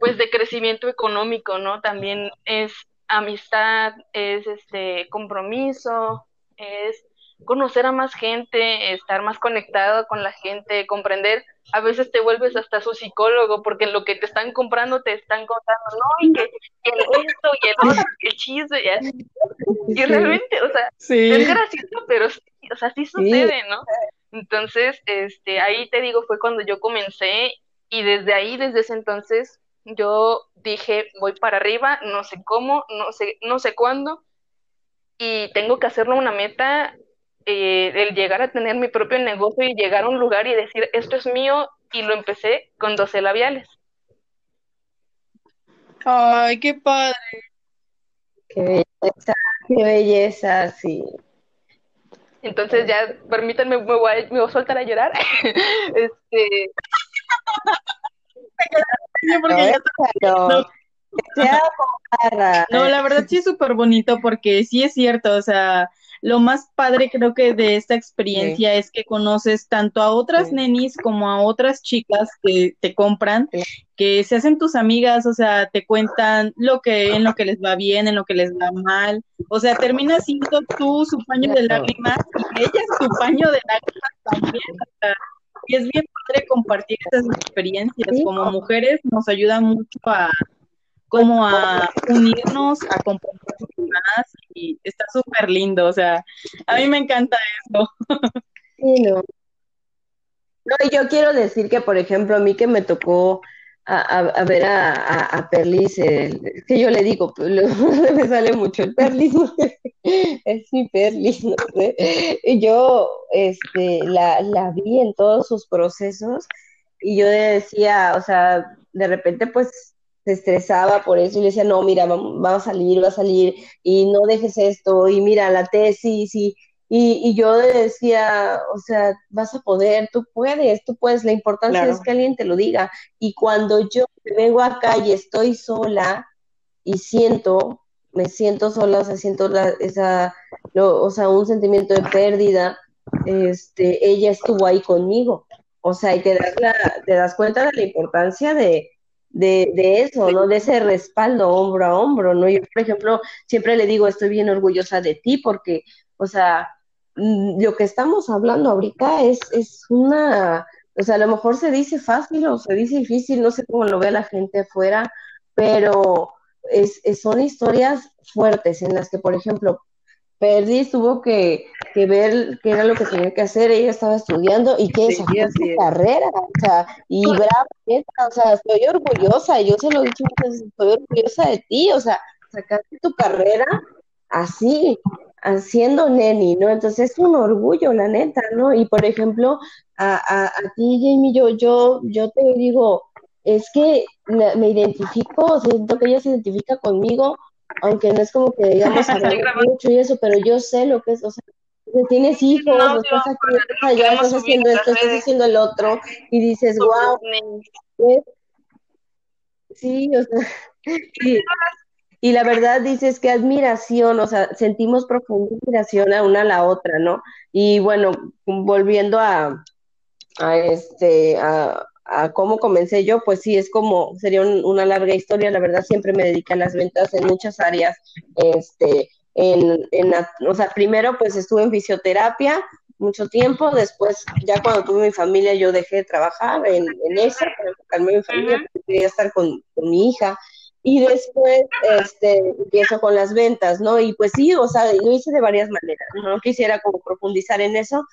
pues de crecimiento económico, ¿no? También es amistad, es este compromiso, es conocer a más gente, estar más conectado con la gente, comprender. A veces te vuelves hasta su psicólogo porque lo que te están comprando te están contando, no, y que, esto y el otro, que y así. Y realmente, o sea, es gracioso, pero sí, o sea, sí sucede, ¿no? Entonces, este, ahí te digo, fue cuando yo comencé y desde ahí, desde ese entonces, yo dije, voy para arriba, no sé cómo, no sé, no sé cuándo, y tengo que hacerlo una meta, eh, el llegar a tener mi propio negocio y llegar a un lugar y decir, esto es mío, y lo empecé con 12 labiales. Ay, qué padre. Qué belleza, qué belleza, sí. Entonces ya, permítanme, me voy, a, me voy a soltar a llorar. este... no, la verdad sí es súper bonito porque sí es cierto, o sea, lo más padre creo que de esta experiencia es que conoces tanto a otras nenis como a otras chicas que te compran, que se hacen tus amigas, o sea, te cuentan lo que en lo que les va bien, en lo que les va mal, o sea, terminas siendo tú su paño de lágrimas y ella es su paño de lágrimas también. y es bien padre compartir estas experiencias. Como mujeres nos ayuda mucho a como a unirnos, a compartir más y está súper lindo, o sea, a mí me encanta eso. Sí, no. No, y yo quiero decir que, por ejemplo, a mí que me tocó a, ver a, a, Perlis, que yo le digo, me sale mucho el Perlis, es mi Perlis, no sé. Y yo este, la, la vi en todos sus procesos y yo decía, o sea, de repente pues se estresaba por eso y le decía, no, mira, vamos, a salir, va a salir, y no dejes esto, y mira, la tesis, y, y, yo decía, o sea, vas a poder, tú puedes, tú puedes, la importancia es que alguien te lo diga. Y cuando yo vengo acá y estoy sola y siento, me siento sola, o sea, siento esa, o sea, un sentimiento de pérdida, este, ella estuvo ahí conmigo. O sea, y te das, la, te das cuenta de la importancia de, de, de eso, ¿no? De ese respaldo hombro a hombro, ¿no? Yo, por ejemplo, siempre le digo, estoy bien orgullosa de ti porque, o sea, mm, lo que estamos hablando ahorita es, es una, o sea, a lo mejor se dice fácil o se dice difícil, no sé cómo lo ve la gente afuera, pero es, son historias fuertes en las que, por ejemplo, Perdi tuvo que, que, ver qué era lo que tenía que hacer, ella estaba estudiando y que sí, su carrera, o sea, y brava, o sea, estoy orgullosa, yo se lo he dicho muchas estoy orgullosa de ti, o sea, sacaste tu carrera así, haciendo neni, ¿no? Entonces es un orgullo, la neta, ¿no? Y por ejemplo, a, a, a ti, Jamie, yo, yo, yo te digo, es que me identifico, siento que ella se identifica conmigo aunque no es como que digamos hablar mucho y eso, pero yo sé lo que es, o sea, tienes hijos, estás aquí, estás allá, estás haciendo esto, estás haciendo el otro, y dices, wow, sí, o sea, y la verdad dices que admiración, o sea, sentimos profunda admiración a una a la otra, ¿no? Y bueno, volviendo a, a este, a, a cómo comencé yo, pues sí, es como, sería una larga historia, la verdad siempre me dediqué a las ventas en muchas áreas, este, en, en, o sea, primero pues estuve en fisioterapia mucho tiempo, después ya cuando tuve mi familia yo dejé de trabajar en, en esa, para enfocarme en mi familia, porque quería estar con, con mi hija, y después este, empiezo con las ventas, ¿no? Y pues sí, o sea, lo hice de varias maneras, no quisiera como profundizar en eso,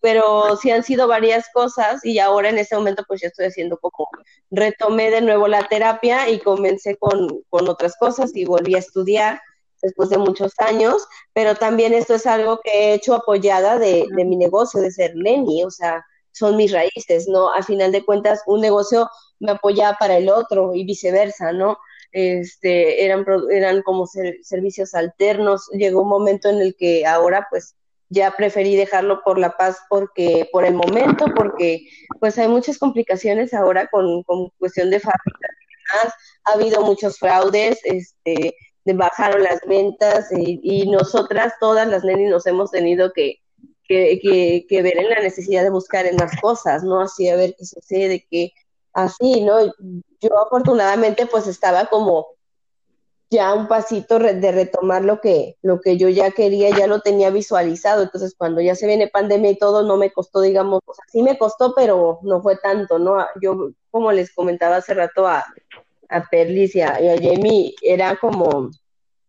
pero sí han sido varias cosas y ahora en ese momento pues ya estoy haciendo como, retomé de nuevo la terapia y comencé con, con otras cosas y volví a estudiar después de muchos años, pero también esto es algo que he hecho apoyada de, de mi negocio, de ser Neni, o sea, son mis raíces, ¿no? Al final de cuentas, un negocio me apoya para el otro y viceversa, ¿no? Este, eran, eran como servicios alternos. Llegó un momento en el que ahora pues ya preferí dejarlo por la paz porque por el momento, porque pues hay muchas complicaciones ahora con, con cuestión de fábricas Ha habido muchos fraudes, este, bajaron las ventas y, y nosotras, todas las nenis, nos hemos tenido que, que, que, que, ver en la necesidad de buscar en más cosas, ¿no? Así a ver qué sucede, qué, así, ¿no? Yo afortunadamente pues estaba como ya un pasito de retomar lo que, lo que yo ya quería, ya lo tenía visualizado. Entonces, cuando ya se viene pandemia y todo, no me costó, digamos, o sea, sí me costó, pero no fue tanto, ¿no? Yo, como les comentaba hace rato a, a Perlis y a, Jamie, era como,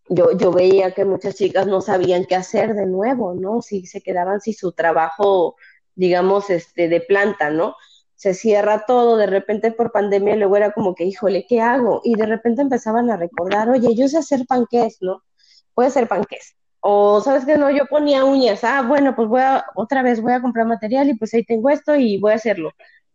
yo, yo veía que muchas chicas no sabían qué hacer de nuevo, ¿no? Si se quedaban sin su trabajo, digamos, este, de planta, ¿no? Se cierra todo, de repente por pandemia luego era como que, híjole, ¿qué hago? Y de repente empezaban a recordar, oye, yo sé hacer panqués, ¿no? Puede ser panqués. O, ¿sabes qué? No, yo ponía uñas, ah, bueno, pues voy a, otra vez voy a comprar material y pues ahí tengo esto y voy a hacerlo.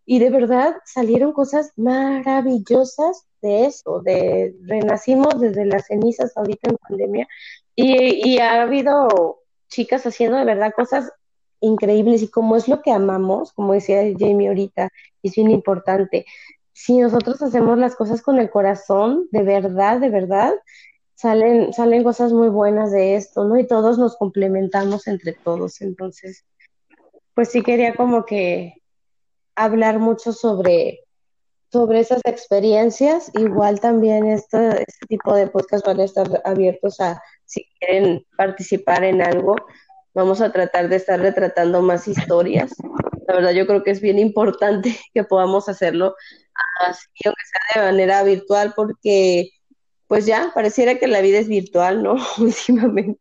Y de verdad salieron cosas maravillosas de eso, de renacimos desde las cenizas ahorita en pandemia y, y ha habido chicas haciendo de verdad cosas increíbles y como es lo que amamos, como decía Jamie ahorita, es bien importante. Si nosotros hacemos las cosas con el corazón, de verdad, de verdad, salen, salen cosas muy buenas de esto, ¿no? Y todos nos complementamos entre todos. Entonces, pues sí quería como que hablar mucho sobre, sobre esas experiencias. Igual también este, este tipo de podcast van a estar abiertos a si quieren participar en algo Vamos a tratar de estar retratando más historias. La verdad yo creo que es bien importante que podamos hacerlo así, aunque sea de manera virtual, porque pues ya pareciera que la vida es virtual, ¿no? Últimamente.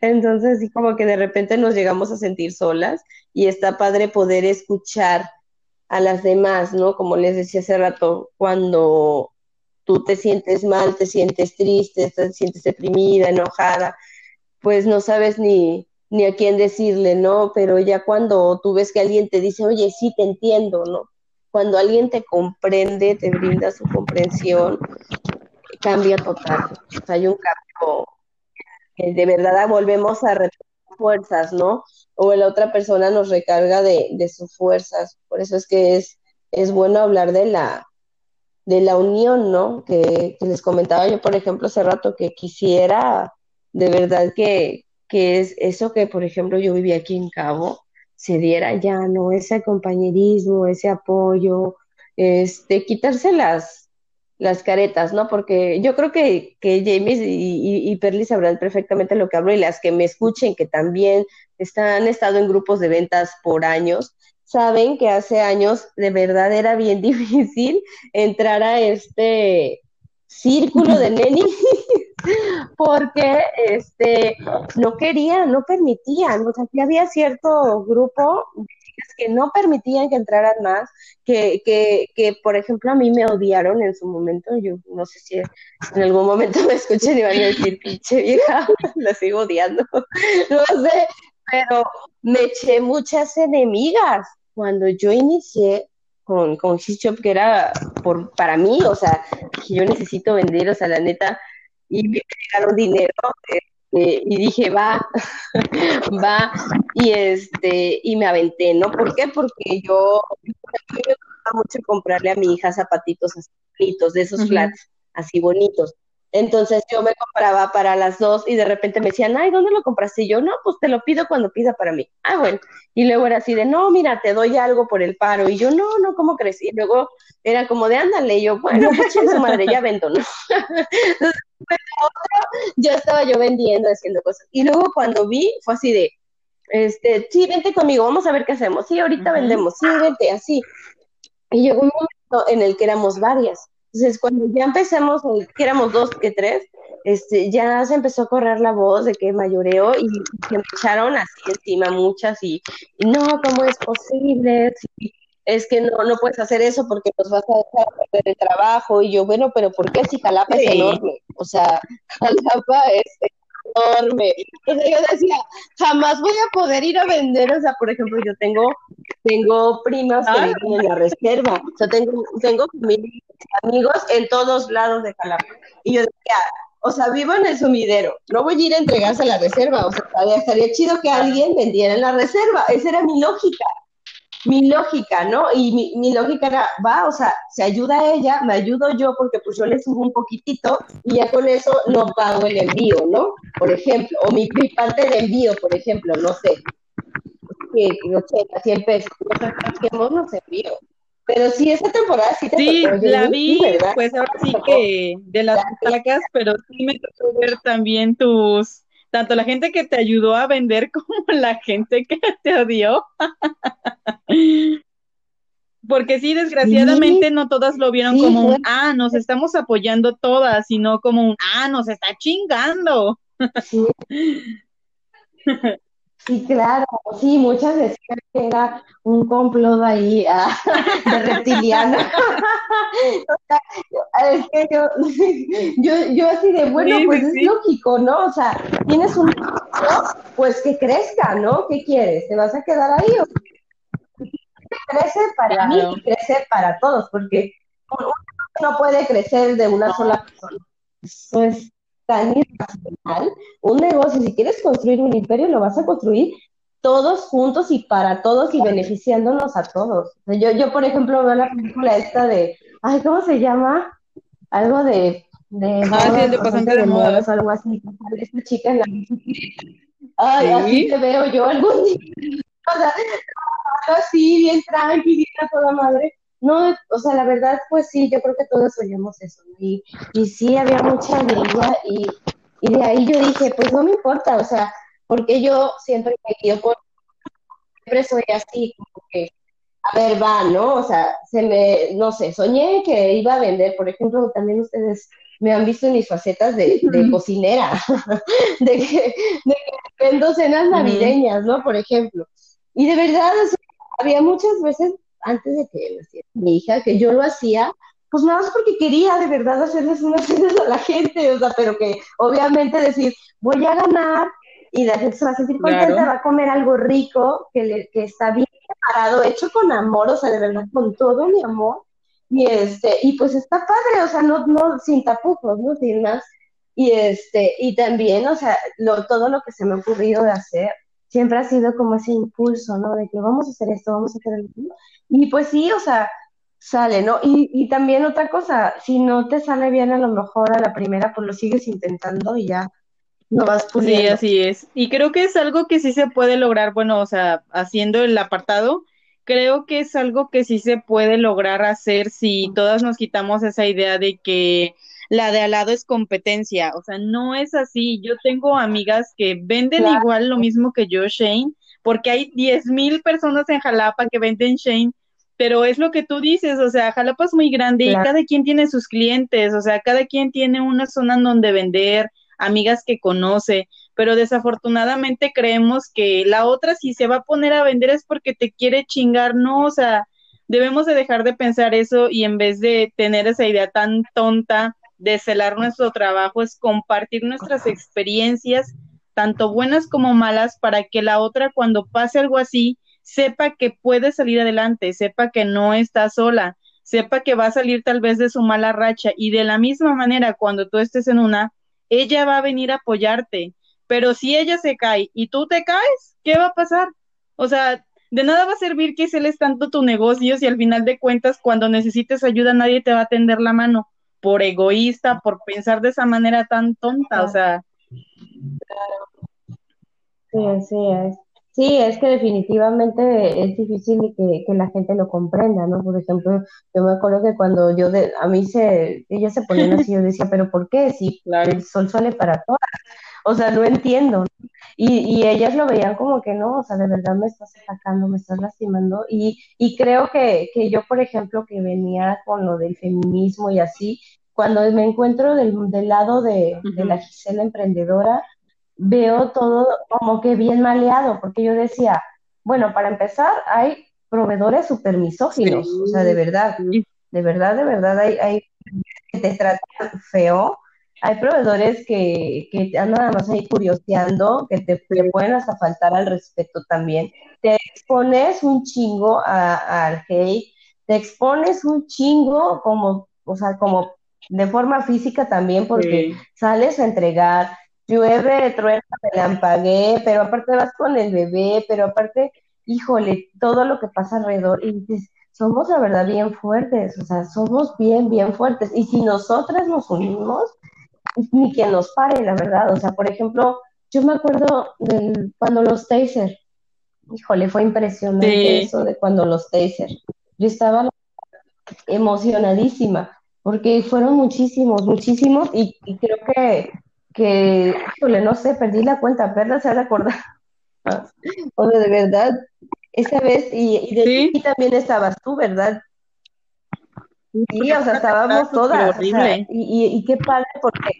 Entonces, sí, como que de repente nos llegamos a sentir solas y está padre poder escuchar a las demás, ¿no? Como les decía hace rato, cuando tú te sientes mal, te sientes triste, te sientes deprimida, enojada, pues no sabes ni, ni a quién decirle, ¿no? Pero ya cuando tú ves que alguien te dice, oye, sí, te entiendo, ¿no? Cuando alguien te comprende, te brinda su comprensión, cambia total. Hay un cambio que de verdad volvemos a retomar fuerzas, ¿no? O la otra persona nos recarga de, de sus fuerzas. Por eso es que es, es bueno hablar de la, de la unión, ¿no? Que, que les comentaba yo, por ejemplo, hace rato que quisiera de verdad que, que es eso que, por ejemplo, yo vivía aquí en Cabo, se diera ya, ¿no? Ese compañerismo, ese apoyo, este, quitarse las, las caretas, ¿no? Porque yo creo que, que James y, y, Perly sabrán perfectamente lo que hablo y las que me escuchen, que también están, han estado en grupos de ventas por años, saben que hace años de verdad era bien difícil entrar a este círculo de neni porque este no querían, no permitían, o sea, que había cierto grupo que no permitían que entraran más, que, que, que por ejemplo a mí me odiaron en su momento, yo no sé si en algún momento me escuchan y van a decir, pinche vieja, la sigo odiando, no sé, pero me eché muchas enemigas. Cuando yo inicié con, con Shop, que era por, para mí, o sea, que yo necesito vender, o sea, la neta, y me llegaron dinero, este, y dije, va, va, y este, y me aventé, ¿no? ¿Por qué? Porque yo, me gustaba mucho comprarle a mi hija zapatitos así bonitos, de esos flats, así bonitos. Entonces yo me compraba para las dos y de repente me decían, ay, ¿dónde lo compraste? Y yo, no, pues te lo pido cuando pida para mí. Ah, bueno. Y luego era así de, no, mira, te doy algo por el paro. Y yo, no, no, ¿cómo crees? Y luego era como de, ándale. Y yo, bueno, pues su madre, ya vendo, ¿no? Entonces, ya estaba yo vendiendo, haciendo cosas. Y luego cuando vi, fue así de, este, sí, vente conmigo, vamos a ver qué hacemos. Sí, ahorita vendemos, sí, vente, así. Y llegó un momento en el que éramos varias. Entonces, cuando ya empecemos, que éramos dos, que tres, este, ya se empezó a correr la voz de que mayoreo y se me echaron así encima muchas y, no, ¿cómo es posible? es que no, no puedes hacer eso porque nos vas a dejar perder el trabajo. Y yo, bueno, pero ¿por qué si Jalapa es enorme? O sea, Jalapa es enorme. Entonces yo decía, jamás voy a poder ir a vender, o sea, por ejemplo, yo tengo, tengo primas que ah. viven en la reserva, o sea, tengo, tengo amigos en todos lados de Jalapa. Y yo decía, o sea, vivo en el sumidero, no voy a ir a entregarse a la reserva, o sea, estaría chido que alguien vendiera en la reserva, esa era mi lógica mi lógica, ¿no? Y mi, mi, lógica era, va, o sea, se ayuda a ella, me ayudo yo porque pues yo le subo un poquitito y ya con eso no pago el envío, ¿no? Por ejemplo, o mi, parte de envío, por ejemplo, no sé, que 80, 100 pesos, no no sé, envío. Pero sí, esa temporada sí te Sí, la vi, pues ahora sí que de las placas, pero sí me tocó ver también tus tanto la gente que te ayudó a vender como la gente que te odió. Porque sí, desgraciadamente no todas lo vieron como un, ah, nos estamos apoyando todas, sino como un, ah, nos está chingando. Sí. Sí, claro, sí, muchas decían que era un complot ahí ah, de reptiliana. es que yo, yo, yo así de, bueno, pues es lógico, ¿no? O sea, tienes un pues que crezca, ¿no? ¿Qué quieres? ¿Te vas a quedar ahí? O crece para mí y crece para todos, porque uno no puede crecer de una sola persona. Eso es tan irracional. Un negocio, si quieres construir un imperio, lo vas a construir todos juntos y para todos y beneficiándonos a todos. Yo, yo por ejemplo, veo la película esta de, ay, ¿cómo se llama? Algo de... de ah, sí, de pasante de, moda. algo así. Esta chica en la Ay, así te veo yo algún día. O sea, así, bien tranquilita, toda madre. No, o sea, la verdad, pues sí, yo creo que todos soñamos eso. Y, y sí, había mucha alegría y, y de ahí yo dije, pues no me importa, o sea, porque yo siempre me por, siempre soy así, como que, a ver, va, ¿no? O sea, se me, no sé, soñé que iba a vender, por ejemplo, también ustedes me han visto en mis facetas de, cocinera, de, que, de que vendo cenas navideñas, ¿no? Por ejemplo. Y de verdad, había muchas veces antes de que naciera mi hija, que yo lo hacía, pues nada más porque quería de verdad hacerles unas cenas a la gente, o sea, pero que obviamente decir, voy a ganar y la gente se va a sentir contenta, va a comer algo rico, que, le, que está bien preparado, hecho con amor, o sea, de verdad, con todo mi amor, y este, y pues está padre, o sea, no, no, sin tapujos, ¿no? Sin más, y este, y también, o sea, lo, todo lo que se me ha ocurrido de hacer, siempre ha sido como ese impulso, ¿no? De que vamos a hacer esto, vamos a hacer esto. Y pues sí, o sea, sale, ¿no? Y, y también otra cosa, si no te sale bien a lo mejor a la primera, pues lo sigues intentando y ya no vas puliendo. Sí, así es. Y creo que es algo que sí se puede lograr, bueno, o sea, haciendo el apartado, creo que es algo que sí se puede lograr hacer si todas nos quitamos esa idea de que la de al lado es competencia, o sea, no es así. Yo tengo amigas que venden igual lo mismo que yo, Shane, porque hay diez mil personas en Jalapa que venden Shane, pero es lo que tú dices, o sea, Jalapa es muy grande y cada quien tiene sus clientes, o sea, cada quien tiene una zona en donde vender, amigas que conoce, pero desafortunadamente creemos que la otra si se va a poner a vender es porque te quiere chingar, no, o sea, debemos de dejar de pensar eso y en vez de tener esa idea tan tonta de celar nuestro trabajo es compartir nuestras experiencias, tanto buenas como malas, para que la otra cuando pase algo así, sepa que puede salir adelante, sepa que no está sola, sepa que va a salir tal vez de su mala racha y de la misma manera cuando tú estés en una, ella va a venir a apoyarte, pero si ella se cae y tú te caes, ¿qué va a pasar? O sea, de nada va a servir que celes tanto tu negocio si al final de cuentas cuando necesites ayuda nadie te va a tender la mano por egoísta, por pensar de esa manera tan tonta, o sea. Sí, así es. Sí, es que definitivamente es difícil que, que la gente lo comprenda, ¿no? Por ejemplo, yo me acuerdo que cuando yo, de, a mí se, ellas se ponían así, yo decía, pero ¿por qué? Si el sol sale para todas. O sea, no entiendo. Y, y ellas lo veían como que no, o sea, de verdad me estás atacando, me estás lastimando. Y, y creo que, que yo, por ejemplo, que venía con lo del feminismo y así, cuando me encuentro del, del lado de, de la Gisela emprendedora, veo todo como que bien maleado, porque yo decía, bueno, para empezar, hay proveedores super misóginos, o sea, de verdad, de verdad, de verdad, hay, hay que te tratan feo, hay proveedores que, que nada más ahí curioseando, que te, pueden hasta faltar al respeto también. Te expones un chingo al hate, te expones un chingo como, o sea, como de forma física también, porque sales a entregar, llueve, truena, me pagué, pero aparte vas con el bebé, pero aparte, híjole, todo lo que pasa alrededor, y dices, somos la verdad bien fuertes, o sea, somos bien, bien fuertes, y si nosotras nos unimos, ni que nos pare, la verdad, o sea, por ejemplo, yo me acuerdo de cuando los taser, híjole, fue impresionante eso de cuando los taser, yo estaba emocionadísima, porque fueron muchísimos, muchísimos, y creo que que, híjole, no sé, perdí la cuenta, Perla se ha de acordar. o sea, de verdad, esa vez, y, de ¿Sí? también estabas tú, ¿verdad? Sí, o sea, estábamos todas. O sea, y, y, qué padre, porque.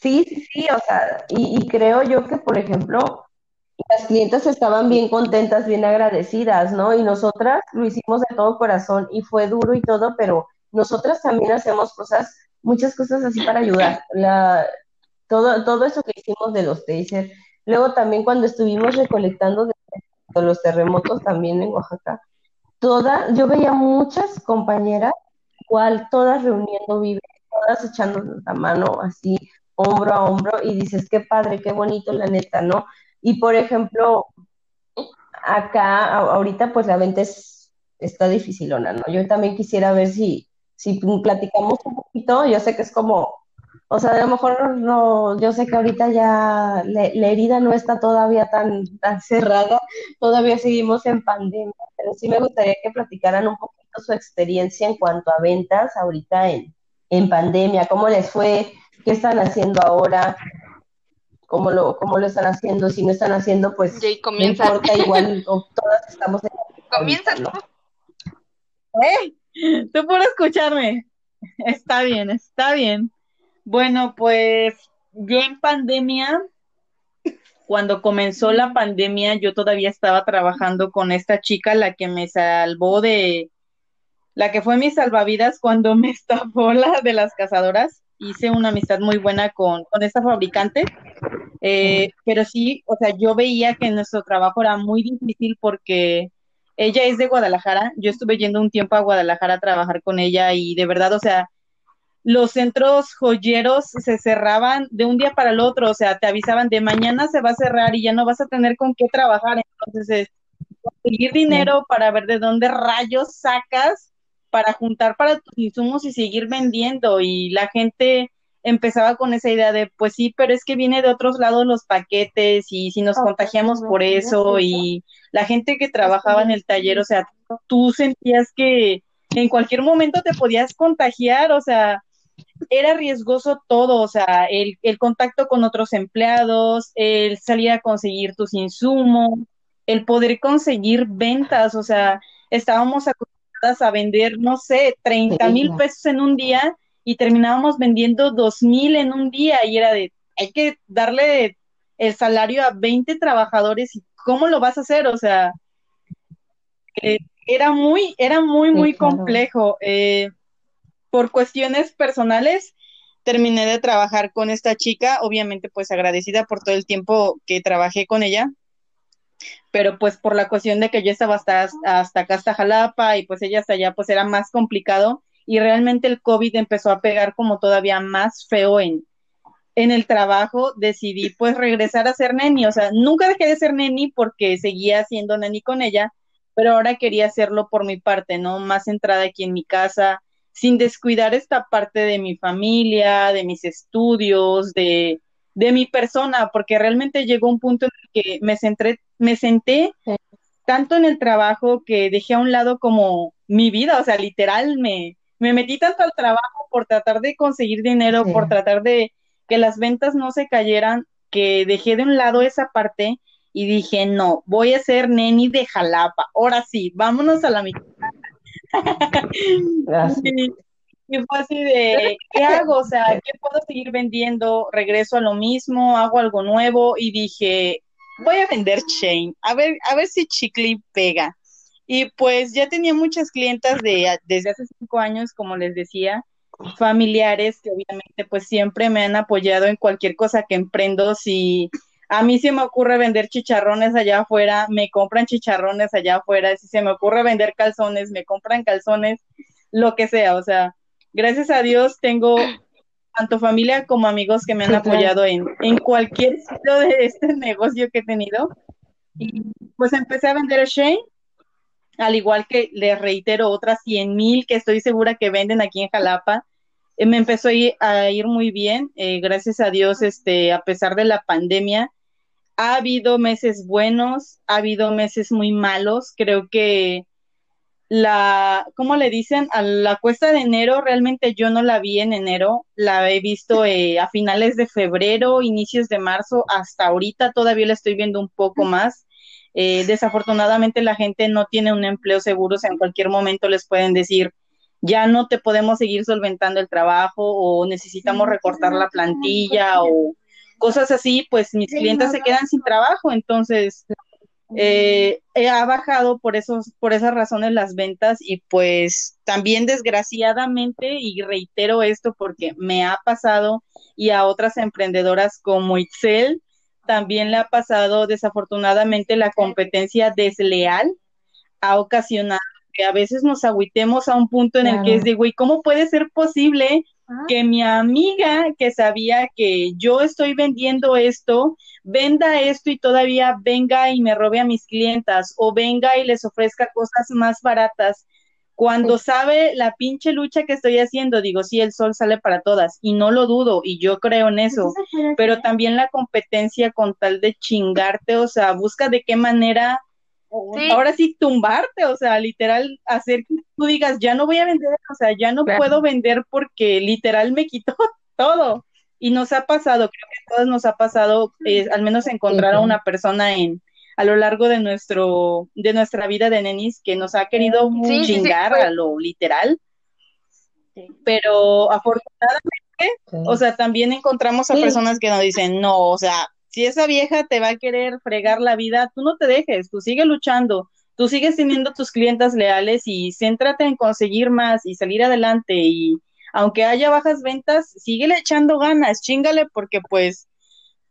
Sí, sí, sí, o sea, y, y creo yo que, por ejemplo, las clientes estaban bien contentas, bien agradecidas, ¿no? Y nosotras lo hicimos de todo corazón y fue duro y todo, pero nosotras también hacemos cosas muchas cosas así para ayudar. La, todo, todo eso que hicimos de los. Luego también cuando estuvimos recolectando de, los terremotos también en Oaxaca, toda, yo veía muchas compañeras, igual todas reuniendo vive, todas echando la mano así, hombro a hombro, y dices, qué padre, qué bonito, la neta, ¿no? Y por ejemplo, acá, ahorita pues la venta es, está dificilona, ¿no? Yo también quisiera ver si, si platicamos un poquito, yo sé que es como, o sea, a lo mejor no, yo sé que ahorita ya la, herida no está todavía tan, tan cerrada, todavía seguimos en pandemia, pero sí me gustaría que platicaran un poquito su experiencia en cuanto a ventas ahorita en, en pandemia, cómo les fue, qué están haciendo ahora, cómo lo, cómo lo están haciendo, si no están haciendo, pues no importa, igual todas estamos en... Comienza ¿Eh? Tú por escucharme. Está bien, está bien. Bueno, pues yo en pandemia, cuando comenzó la pandemia, yo todavía estaba trabajando con esta chica, la que me salvó de, la que fue mi salvavidas cuando me estafó la de las cazadoras. Hice una amistad muy buena con, con esta fabricante, eh, pero sí, o sea, yo veía que nuestro trabajo era muy difícil porque ella es de Guadalajara, yo estuve yendo un tiempo a Guadalajara a trabajar con ella y de verdad, o sea, los centros joyeros se cerraban de un día para el otro, o sea, te avisaban de mañana se va a cerrar y ya no vas a tener con qué trabajar, entonces conseguir dinero para ver de dónde rayos sacas para juntar para tus insumos y seguir vendiendo y la gente empezaba con esa idea de, pues sí, pero es que viene de otros lados los paquetes y si nos oh, contagiamos por eso y la gente que trabajaba en el taller, o sea, tú sentías que en cualquier momento te podías contagiar, o sea, era riesgoso todo, o sea, el, el contacto con otros empleados, el salir a conseguir tus insumos, el poder conseguir ventas, o sea, estábamos acostumbradas a vender, no sé, 30 mil pesos en un día y terminábamos vendiendo dos mil en un día y era de, hay que darle el salario a 20 trabajadores y cómo lo vas a hacer, o sea, eh, era muy, era muy, muy complejo. Eh, por cuestiones personales, terminé de trabajar con esta chica, obviamente pues agradecida por todo el tiempo que trabajé con ella, pero pues por la cuestión de que yo estaba hasta, hasta acá, hasta Jalapa, y pues ella hasta allá, pues era más complicado y realmente el COVID empezó a pegar como todavía más feo en, en el trabajo, decidí pues regresar a ser neni, o sea, nunca dejé de ser neni porque seguía siendo neni con ella, pero ahora quería hacerlo por mi parte, ¿no? Más centrada aquí en mi casa, sin descuidar esta parte de mi familia, de mis estudios, de, de mi persona, porque realmente llegó un punto en el que me, centré, me senté tanto en el trabajo que dejé a un lado como mi vida, o sea, literal me, me metí tanto al trabajo por tratar de conseguir dinero, por tratar de que las ventas no se cayeran, que dejé de un lado esa parte y dije, no, voy a ser neni de Jalapa, ahora sí, vámonos a la mitad. y, fue así de, ¿qué hago? O sea, ¿qué puedo seguir vendiendo? Regreso a lo mismo, hago algo nuevo y dije, voy a vender chain, a ver, a ver si Chicle pega. Y pues ya tenía muchas clientas de, desde hace cinco años, como les decía, familiares que obviamente pues siempre me han apoyado en cualquier cosa que emprendo. Si a mí se me ocurre vender chicharrones allá afuera, me compran chicharrones allá afuera. Si se me ocurre vender calzones, me compran calzones, lo que sea. O sea, gracias a Dios tengo tanto familia como amigos que me han apoyado en, en cualquier sitio de este negocio que he tenido. Y pues empecé a vender Shane al igual que les reitero otras 100 mil que estoy segura que venden aquí en Jalapa. Eh, me empezó a ir, muy bien, eh, gracias a Dios, este, a pesar de la pandemia. Ha habido meses buenos, ha habido meses muy malos. Creo que la, ¿cómo le dicen? A la cuesta de enero, realmente yo no la vi en enero, la he visto eh, a finales de febrero, inicios de marzo, hasta ahorita todavía la estoy viendo un poco más. Eh, desafortunadamente la gente no tiene un empleo seguro, o sea, en cualquier momento les pueden decir, ya no te podemos seguir solventando el trabajo o necesitamos recortar la plantilla o cosas así, pues mis clientes se quedan sin trabajo, entonces eh, ha bajado por esos, por esas razones las ventas y pues también desgraciadamente, y reitero esto porque me ha pasado y a otras emprendedoras como Itzel, también le ha pasado desafortunadamente la competencia desleal ha ocasionado que a veces nos agüitemos a un punto en el que es de, güey, ¿cómo puede ser posible ah. que mi amiga que sabía que yo estoy vendiendo esto, venda esto y todavía venga y me robe a mis clientas o venga y les ofrezca cosas más baratas? Cuando sabe la pinche lucha que estoy haciendo, digo, sí, el sol sale para todas y no lo dudo y yo creo en eso, pero también la competencia con tal de chingarte, o sea, busca de qué manera, ahora sí, tumbarte, o sea, literal, hacer que tú digas, ya no voy a vender, o sea, ya no puedo vender porque literal me quitó todo. Y nos ha pasado, creo que a todos nos ha pasado, eh, al menos encontrar a una persona en, a lo largo de nuestro de nuestra vida de nenis que nos ha querido chingar a lo literal. Pero afortunadamente, o sea, también encontramos a personas que nos dicen, no, o sea, si esa vieja te va a querer fregar la vida, tú no te dejes, tú sigue luchando, tú sigues teniendo tus clientes leales y céntrate en conseguir más y salir adelante y aunque haya bajas ventas, síguele echando ganas, chingale porque pues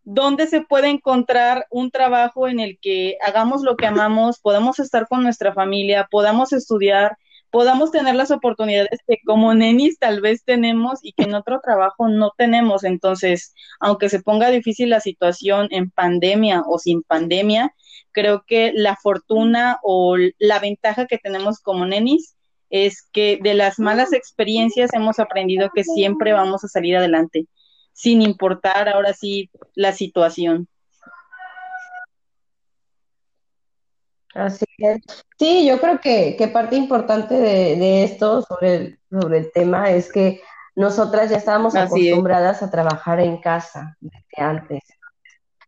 dónde se puede encontrar un trabajo en el que hagamos lo que amamos, podamos estar con nuestra familia, podamos estudiar, podamos tener las oportunidades que como nenis tal vez tenemos y que en otro trabajo no tenemos. Entonces, aunque se ponga difícil la situación en pandemia o sin pandemia, creo que la fortuna o la ventaja que tenemos como nenis es que de las malas experiencias hemos aprendido que siempre vamos a salir adelante sin importar ahora sí la situación. Así es. Sí, yo creo que, parte importante de, esto sobre el, sobre el tema es que nosotras ya estábamos acostumbradas a trabajar en casa desde antes.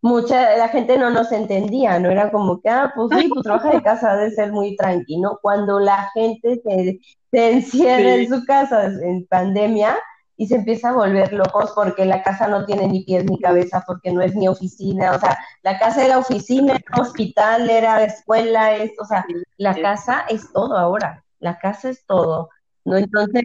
Mucha la gente no nos entendía, no era como que, ah, pues sí, pues trabaja de casa, debe ser muy tranquilo. Cuando la gente se, encierra en su casa en pandemia, y se empieza a volver locos porque la casa no tiene ni pies ni cabeza, porque no es ni oficina, o sea, la casa era oficina, era hospital, era escuela, es, o sea, la casa es todo ahora, la casa es todo, ¿no? Entonces,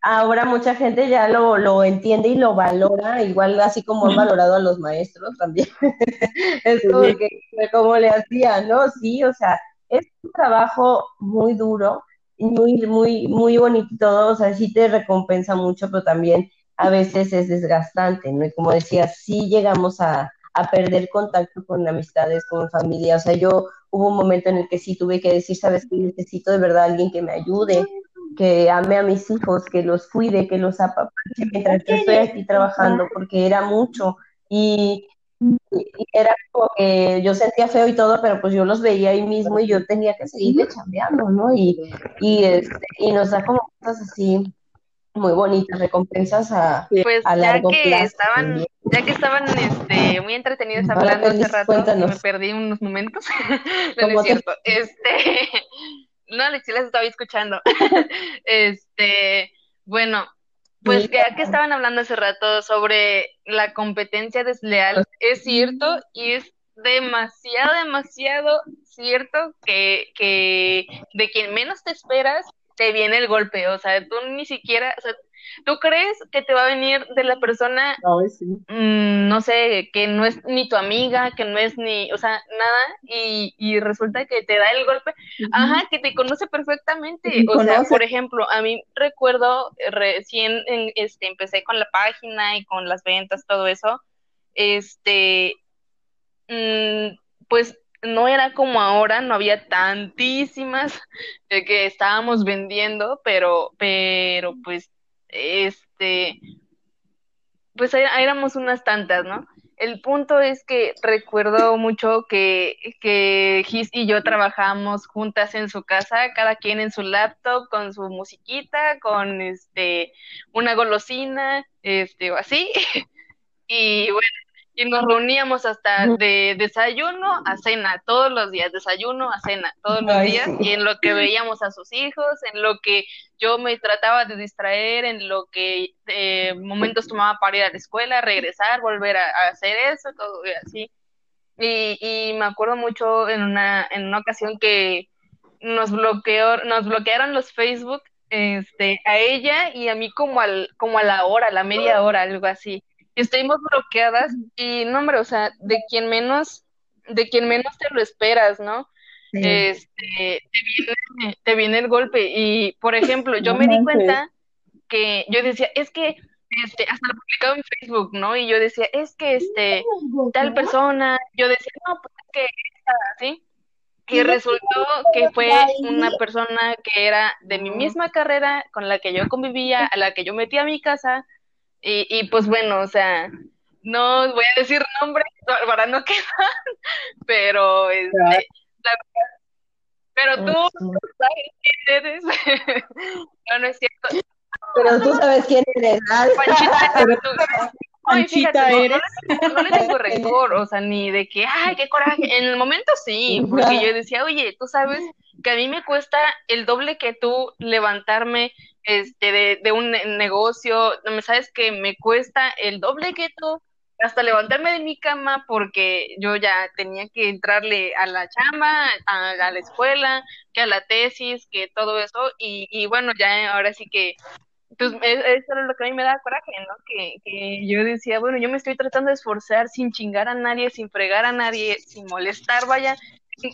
ahora mucha gente ya lo, lo entiende y lo valora, igual así como han valorado a los maestros también, es como, que, como le hacía, ¿no? Sí, o sea, es un trabajo muy duro, muy, muy, muy bonito todo, o sea, sí te recompensa mucho, pero también a veces es desgastante, ¿no? Y como decía, sí llegamos a, a perder contacto con amistades, con familia, o sea, yo hubo un momento en el que sí tuve que decir, sabes que necesito de verdad alguien que me ayude, que ame a mis hijos, que los cuide, que los apapache mientras estoy aquí trabajando, porque era mucho. Y, era como que yo sentía feo y todo, pero pues yo los veía ahí mismo y yo tenía que seguirle chambeando, ¿no? Y, y, este, y nos da como cosas así muy bonitas, recompensas a, pues a largo ya que plazo. Estaban, ya que estaban este, muy entretenidos hablando hace rato, cuéntanos. me perdí unos momentos. no, no es cierto. Este, no, sí las estaba escuchando. este, bueno, pues ya que estaban hablando hace rato sobre la competencia desleal, es cierto y es demasiado, demasiado cierto que, que de quien menos te esperas te viene el golpe, o sea, tú ni siquiera, o sea, tú crees que te va a venir de la persona, No, sí. mm, no sé, que no es ni tu amiga, que no es ni, o sea, nada, y, y resulta que te da el golpe, ajá, que te conoce perfectamente, te o sea, por ejemplo, a mí recuerdo eh, recién en- este, empecé con la página y con las ventas, todo eso, este, mm, pues no era como ahora, no había tantísimas de que estábamos vendiendo, pero, pero pues, este, pues éramos unas tantas, ¿no? El punto es que recuerdo mucho que, que Gis y yo trabajamos juntas en su casa, cada quien en su laptop, con su musiquita, con este una golosina, este, o así. Y bueno, y nos reuníamos hasta de desayuno a cena, todos los días, desayuno a cena, todos los Ay, días, sí. y en lo que veíamos a sus hijos, en lo que yo me trataba de distraer, en lo que eh, momentos tomaba para ir a la escuela, regresar, volver a, a hacer eso, todo así. Y, y me acuerdo mucho en una, en una ocasión que nos bloqueó, nos bloquearon los Facebook, este, a ella y a mí como al, como a la hora, a la media hora, algo así. Y estuvimos bloqueadas y no, hombre, o sea, de quien menos, de quien menos te lo esperas, ¿no? Este, te viene, te viene el golpe. Y, por ejemplo, yo No me di cuenta que yo decía, es que, este, hasta lo publicaba en Facebook, ¿no? Y yo decía, es que, este, tal persona, yo decía, no, pues es que esta, ¿sí? Y resultó que fue una persona que era de mi misma carrera, con la que yo convivía, a la que yo metí a mi casa, y, y pues bueno, o sea, no voy a decir nombres para no quemar, pero este, la verdad, pero tú sabes quién eres. No, no es cierto. Pero tú sabes quién eres, ¿verdad? Panchita, pero tú- Ay, Panchita fíjate, no, no eres. le tengo- no le tengo rencor, o sea, ni de que, ay, qué coraje. En el momento sí, porque yo decía, oye, tú sabes que a mí me cuesta el doble que tú levantarme este, de, un ne- negocio, no me sabes que me cuesta el doble que tú hasta levantarme de mi cama porque yo ya tenía que entrarle a la chamba, a, la escuela, que a la tesis, que todo eso, y, y bueno, ya ahora sí que pues es- eso era lo que a mí me da coraje, ¿no? Que, que yo decía, bueno, yo me estoy tratando de esforzar sin chingar a nadie, sin fregar a nadie, sin molestar, vaya,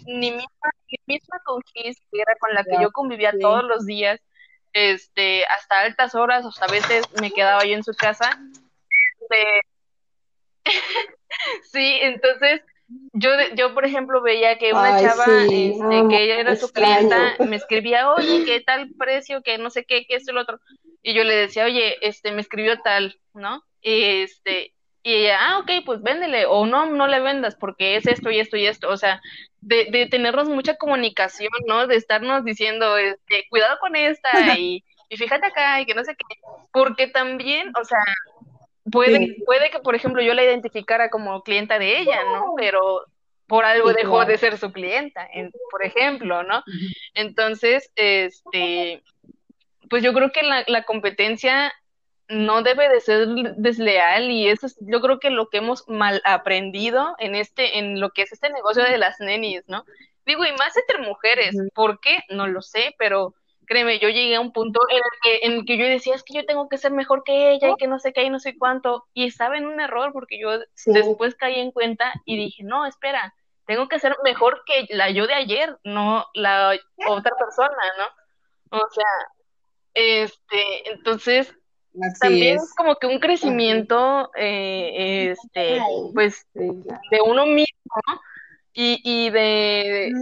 ni misma, ni misma era con la que yo convivía sí. todos los días, este, hasta altas horas, o sea, a veces me quedaba yo en su casa, este, sí, entonces yo, yo por ejemplo veía que una Ay, chava, sí, este, que ella era su extraño. clienta, me escribía, oye, ¿qué tal precio? Que no sé qué, que esto y lo otro. Y yo le decía, oye, este, me escribió tal, ¿no? Y este, y ella, ah, ok, pues véndele, o no, no le vendas, porque es esto y esto y esto. O sea, de, de tenernos mucha comunicación, ¿no? De estarnos diciendo, este, cuidado con esta, y, y fíjate acá, y que no sé qué. Porque también, o sea, puede, Sí. puede que, por ejemplo, yo la identificara como clienta de ella, ¿no? Pero por algo Sí, dejó claro. de ser su clienta, en- por ejemplo, ¿no? Entonces, este, pues yo creo que la, la competencia no debe de ser desleal y eso es, yo creo que lo que hemos mal aprendido en este, en lo que es este negocio de las nenis, ¿no? Digo, y más entre mujeres. ¿por qué? No lo sé, pero créeme, yo llegué a un punto en el que, en el que yo decía, es que yo tengo que ser mejor que ella y que no sé qué y no sé cuánto, y estaba en un error porque yo Sí. después caí en cuenta y dije, no, espera, tengo que ser mejor que la yo de ayer, no la otra persona, ¿no? O sea, este, entonces Así también es. como que un crecimiento, eh, este, pues de uno mismo ¿no? y, y de,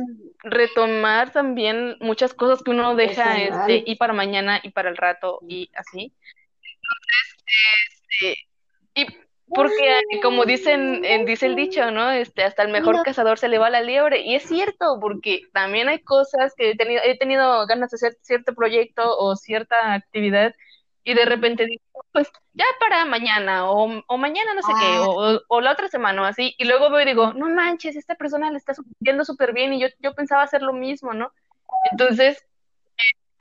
retomar también muchas cosas que uno deja este, y para mañana y para el rato y así. Entonces, este, y porque como dicen, dice el dicho, ¿no? Este, hasta el mejor cazador se le va la liebre. Y es cierto, porque también hay cosas que he tenido, he tenido ganas de hacer cierto proyecto o cierta actividad y de repente digo, pues ya para mañana o, o mañana no sé qué, ah. o, o, la otra semana o así, y luego veo y digo, no manches, esta persona le está yendo súper bien y yo, yo pensaba hacer lo mismo, ¿no? Entonces,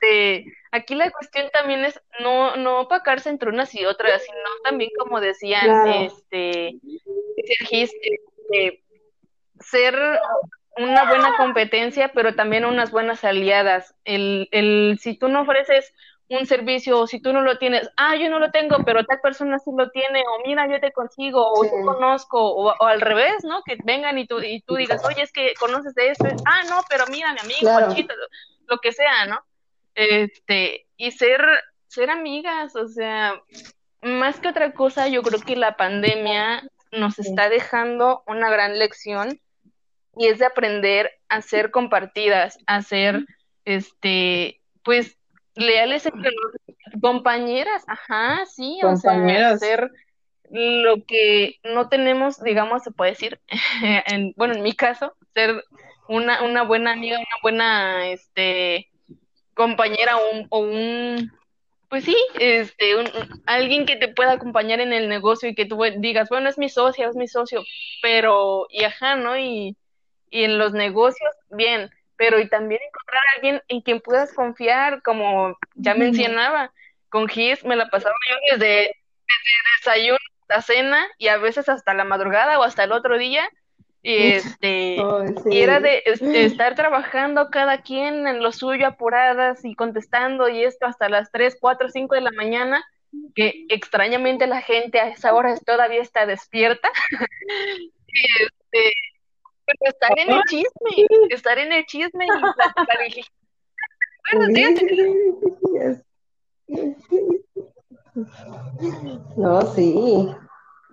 este, aquí la cuestión también es no, no opacarse entre unas y otras, sino también como decían, este, este, ser una buena competencia, pero también unas buenas aliadas. El, el, si tú no ofreces un servicio, o si tú no lo tienes, ah, yo no lo tengo, pero tal persona sí lo tiene, o mira, yo te consigo, o yo conozco, o, al revés, ¿no? Que vengan y tú, y tú digas, oye, es que conoces de esto, ah, no, pero mira, mi amigo, lo, que sea, ¿no? Este, y ser, ser amigas, o sea, más que otra cosa, yo creo que la pandemia nos está dejando una gran lección y es de aprender a ser compartidas, a ser, este, pues, leales entre compañeras, ajá, sí, o sea, ser lo que no tenemos, digamos, se puede decir, en, bueno, en mi caso, ser una, una buena amiga, una buena, este, compañera o un, o un pues sí, este, un, alguien que te pueda acompañar en el negocio y que tú digas, bueno, es mi socio, es mi socio, pero, y ajá, ¿no? Y, y en los negocios, bien, pero y también encontrar a alguien en quien puedas confiar, como ya mencionaba, con Gis me la pasaba yo desde, desde desayuno hasta cena y a veces hasta la madrugada o hasta el otro día. Y este y era de, estar trabajando cada quien en lo suyo apuradas y contestando y esto hasta las 3, 4, 5 de la mañana, que extrañamente la gente a esa hora todavía está despierta. y este estar en el chisme, estar en el chisme y platicar. No, sí,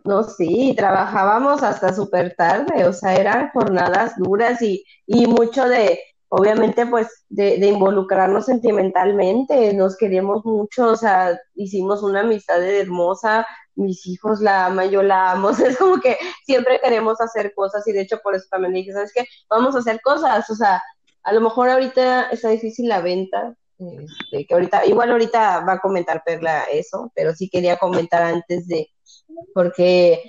no, sí, trabajábamos hasta súper tarde, o sea, eran jornadas duras y, y mucho de, obviamente, pues, de, de, involucrarnos sentimentalmente, nos queríamos mucho, o sea, hicimos una amistad hermosa, mis hijos la aman, yo la amo, es como que siempre queremos hacer cosas y de hecho por eso también dije, ¿sabes qué? Vamos a hacer cosas, o sea, a lo mejor ahorita está difícil la venta, este, que ahorita, igual ahorita va a comentar Perla eso, pero sí quería comentar antes de, porque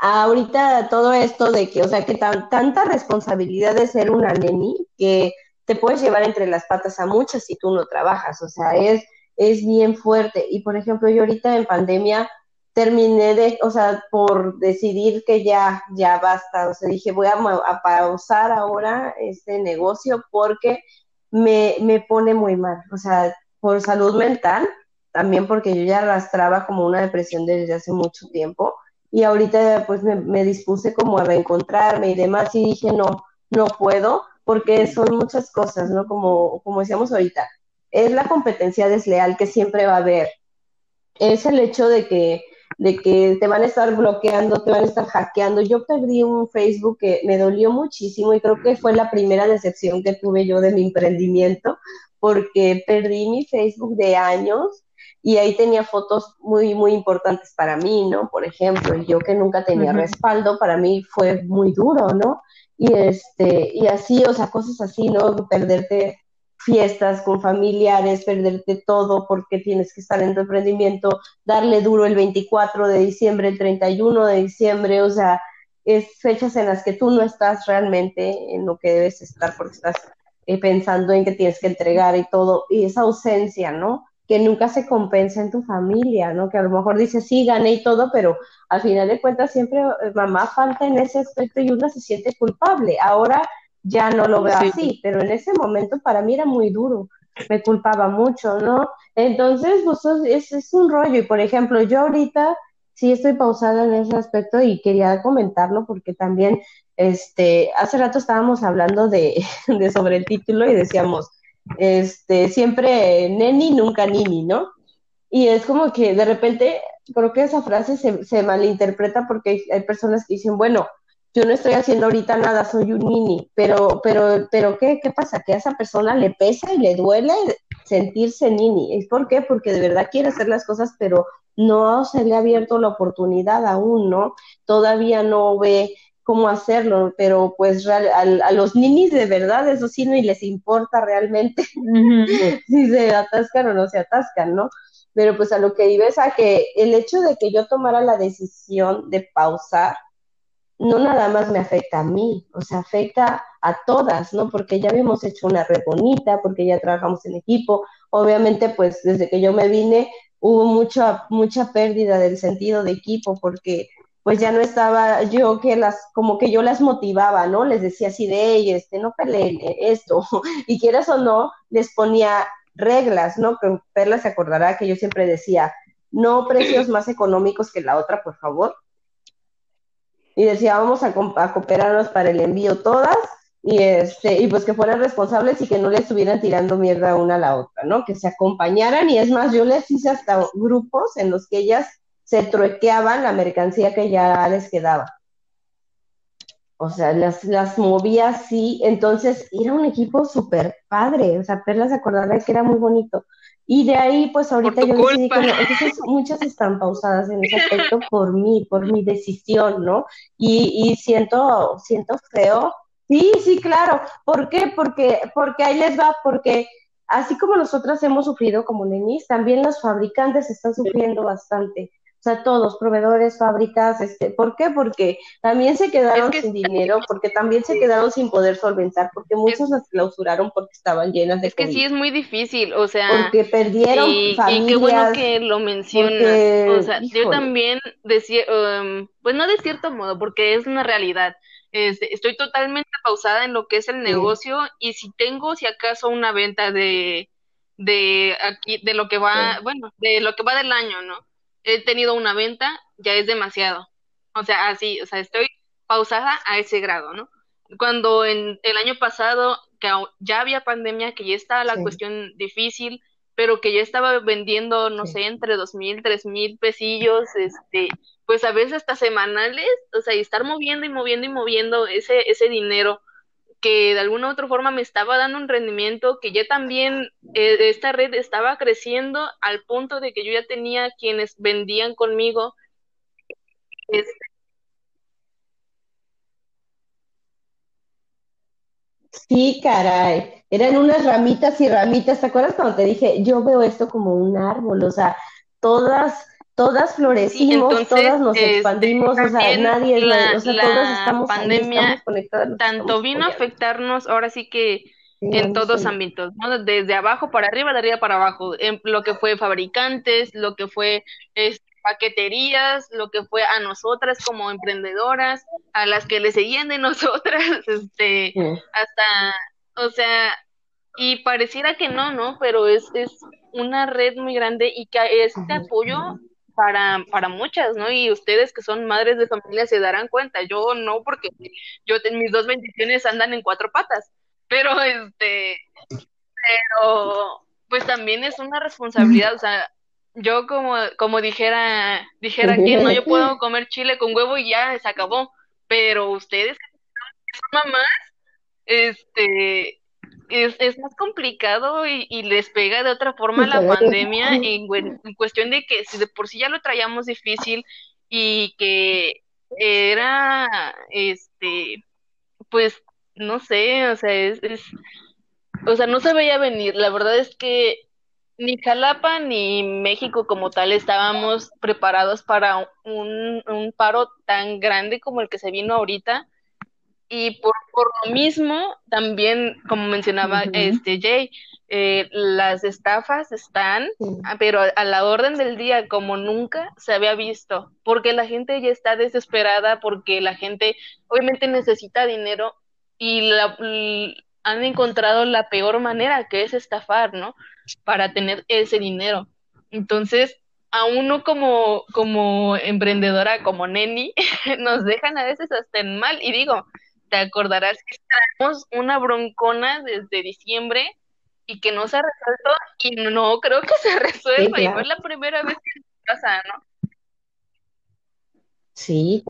ahorita todo esto de que, o sea, que tan, tanta responsabilidad de ser una neni que te puedes llevar entre las patas a muchas si tú no trabajas, o sea, es, es bien fuerte. Y por ejemplo, yo ahorita en pandemia terminé de, o sea, por decidir que ya, ya basta, o sea, dije, voy a, pausar ahora este negocio porque me, me pone muy mal, o sea, por salud mental, también porque yo ya arrastraba como una depresión desde hace mucho tiempo y ahorita pues me, me dispuse como a reencontrarme y demás y dije, no, no puedo porque son muchas cosas, ¿no? Como, como decíamos ahorita, es la competencia desleal que siempre va a haber, es el hecho de que de que te van a estar bloqueando, te van a estar hackeando. Yo perdí un Facebook que me dolió muchísimo y creo que fue la primera decepción que tuve yo de mi emprendimiento, porque perdí mi Facebook de años y ahí tenía fotos muy, muy importantes para mí, ¿no? Por ejemplo, yo que nunca tenía respaldo, para mí fue muy duro, ¿no? Y, este, y así, o sea, cosas así, ¿no? Perderte fiestas con familiares, perderte todo porque tienes que estar en tu emprendimiento, darle duro el 24 de diciembre, el 31 de diciembre, o sea, es fechas en las que tú no estás realmente en lo que debes estar porque estás eh, pensando en que tienes que entregar y todo, y esa ausencia, ¿no? Que nunca se compensa en tu familia, ¿no? Que a lo mejor dices, sí, gané y todo, pero al final de cuentas siempre eh, mamá falta en ese aspecto y uno se siente culpable. Ahora ya no lo veo así, pero en ese momento para mí era muy duro, me culpaba mucho, ¿no? Entonces, pues es, es un rollo y por ejemplo, yo ahorita sí estoy pausada en ese aspecto y quería comentarlo porque también, este, hace rato estábamos hablando de, de sobre el título y decíamos, este, siempre neni, nunca nini, ¿no? Y es como que de repente creo que esa frase se, se malinterpreta porque hay personas que dicen, bueno, yo no estoy haciendo ahorita nada, soy un nini, pero, pero, pero ¿qué, qué pasa? Que a esa persona le pesa y le duele sentirse nini. ¿Es por qué? Porque de verdad quiere hacer las cosas, pero no se le ha abierto la oportunidad aún, ¿no? Todavía no ve cómo hacerlo, pero pues a, los ninis de verdad eso sí no y les importa realmente si se atascan o no se atascan, ¿no? Pero pues a lo que iba es a que el hecho de que yo tomara la decisión de pausar, no nada más me afecta a mí, o sea, afecta a todas, ¿no? Porque ya habíamos hecho una red bonita, porque ya trabajamos en equipo. Obviamente, pues desde que yo me vine hubo mucha, mucha pérdida del sentido de equipo, porque pues ya no estaba yo que las, como que yo las motivaba, ¿no? Les decía así de, este, no peleen esto, y quieras o no, les ponía reglas, ¿no? Que Perla se acordará que yo siempre decía, no precios más económicos que la otra, por favor y decía, vamos a, cooperarnos para el envío todas y este y pues que fueran responsables y que no le estuvieran tirando mierda una a la otra, ¿no? Que se acompañaran y es más, yo les hice hasta grupos en los que ellas se truequeaban la mercancía que ya les quedaba. O sea, las, las movía así, entonces era un equipo súper padre, o sea, Perla se acordaba que era muy bonito. Y de ahí, pues ahorita yo decidí que entonces muchas están pausadas en ese aspecto por mí, por mi decisión, ¿no? Y, y siento, siento feo. Sí, sí, claro. ¿Por qué? Porque, porque ahí les va, porque así como nosotras hemos sufrido como nenis, también los fabricantes están sufriendo bastante. O sea, todos, proveedores, fábricas, este, ¿por qué? Porque también se quedaron sin dinero, porque también se quedaron sin poder solventar, porque muchos las clausuraron porque estaban llenas de Es que sí es muy difícil, o sea, porque perdieron y, y qué bueno que lo mencionas. o sea, yo también decía, um, pues no de cierto modo, porque es una realidad. Este, estoy totalmente pausada en lo que es el negocio y si tengo si acaso una venta de de aquí de lo que va, bueno, de lo que va del año, ¿no? He tenido una venta, ya es demasiado. O sea, así, o sea, estoy pausada a ese grado, ¿no? Cuando en el año pasado, que ya había pandemia, que ya estaba la cuestión difícil, pero que ya estaba vendiendo, no sé, entre dos mil, tres mil pesillos, este, pues a veces hasta semanales, o sea, y estar moviendo y moviendo y moviendo ese, ese dinero que de alguna u otra forma me estaba dando un rendimiento, que ya también eh, esta red estaba creciendo al punto de que yo ya tenía quienes vendían conmigo. Sí, caray, eran unas ramitas y ramitas. ¿Te acuerdas cuando te dije, yo veo esto como un árbol? O sea, todas todas florecimos, todas nos este, expandimos, o sea, nadie, o sea, todos estamos, pandemia, Tanto vino a afectarnos, ahora sí que en todos ámbitos, ¿no? Desde abajo para arriba, de arriba para abajo, en lo que fue fabricantes, lo que fue este, paqueterías, lo que fue a nosotras como emprendedoras, a las que le seguían de nosotras, este, hasta, o sea, y pareciera que no, ¿no? Pero es, es una red muy grande y que este apoyo para, para muchas, ¿no? Y ustedes que son madres de familia se darán cuenta, yo no, porque yo mis dos bendiciones andan en cuatro patas, pero este, pero pues también es una responsabilidad, o sea, yo como, como dijera, dijera quien, no, yo puedo comer chile con huevo y ya se acabó, pero ustedes que son mamás, este, es, es más complicado y, les pega de otra forma la pandemia en, cuestión de que si de por sí ya lo traíamos difícil y que era, este, pues, no sé, o sea, es, es, o sea, no se veía venir. La verdad es que ni Jalapa ni México como tal estábamos preparados para un, un paro tan grande como el que se vino ahorita y por, por lo mismo, también, como mencionaba este Jay, eh, las estafas están, ah, pero a, la orden del día, como nunca se había visto, porque la gente ya está desesperada, porque la gente obviamente necesita dinero y, la, han encontrado la peor manera, que es estafar, ¿no? Para tener ese dinero. Entonces, a uno como, como emprendedora, como Neni, nos dejan a veces hasta en mal. Y digo, te acordarás que traemos una broncona desde diciembre y que no se ha resuelto y no creo que se resuelva y fue la primera vez que pasa, ¿no? Sí.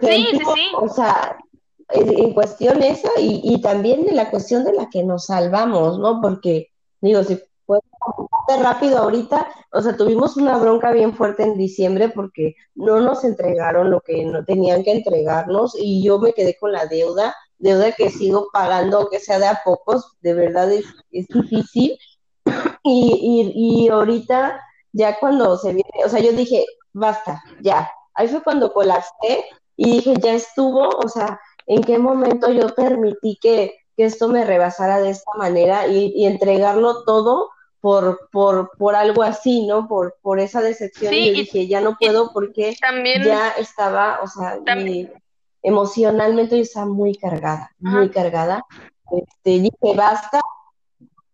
sí, sí, sí. O sea, en cuestión esa y, y también de la cuestión de la que nos salvamos, ¿no? Porque, digo, si rápido ahorita, o sea, tuvimos una bronca bien fuerte en diciembre porque no nos entregaron lo que no tenían que entregarnos y yo me quedé con la deuda, deuda que sigo pagando, aunque sea de a pocos, de verdad es, es difícil. Y, y, y ahorita, ya cuando se viene, o sea, yo dije, basta, ya. Ahí fue cuando colapsé y dije, ya estuvo, o sea, ¿en qué momento yo permití que, que esto me rebasara de esta manera y, y entregarlo todo por, por, por algo así, ¿no? Por, por esa decepción. y yo dije, ya no puedo porque ya estaba, o sea, emocionalmente yo estaba muy cargada, muy cargada. Este, dije, basta.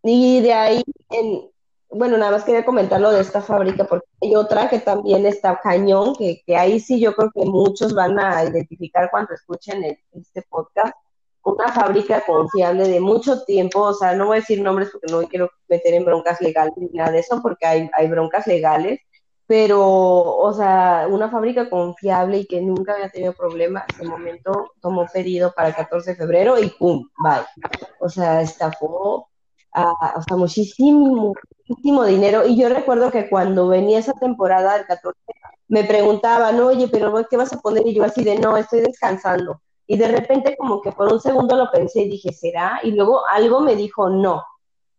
Y de ahí, en, bueno, nada más quería comentar lo de esta fábrica, porque hay otra que también está cañón, que, que ahí sí yo creo que muchos van a identificar cuando escuchen este podcast una fábrica confiable de mucho tiempo, o sea, no voy a decir nombres porque no me quiero meter en broncas legales ni nada de eso, porque hay, hay broncas legales, pero, o sea, una fábrica confiable y que nunca había tenido problemas, ese momento tomó pedido para el 14 de febrero y ¡pum! Bye. O sea, estafó a, o sea, muchísimo, muchísimo dinero. Y yo recuerdo que cuando venía esa temporada del 14, me preguntaban, oye, pero ¿qué vas a poner? Y yo así de, no, estoy descansando y de repente como que por un segundo lo pensé y dije, ¿será? Y luego algo me dijo, no,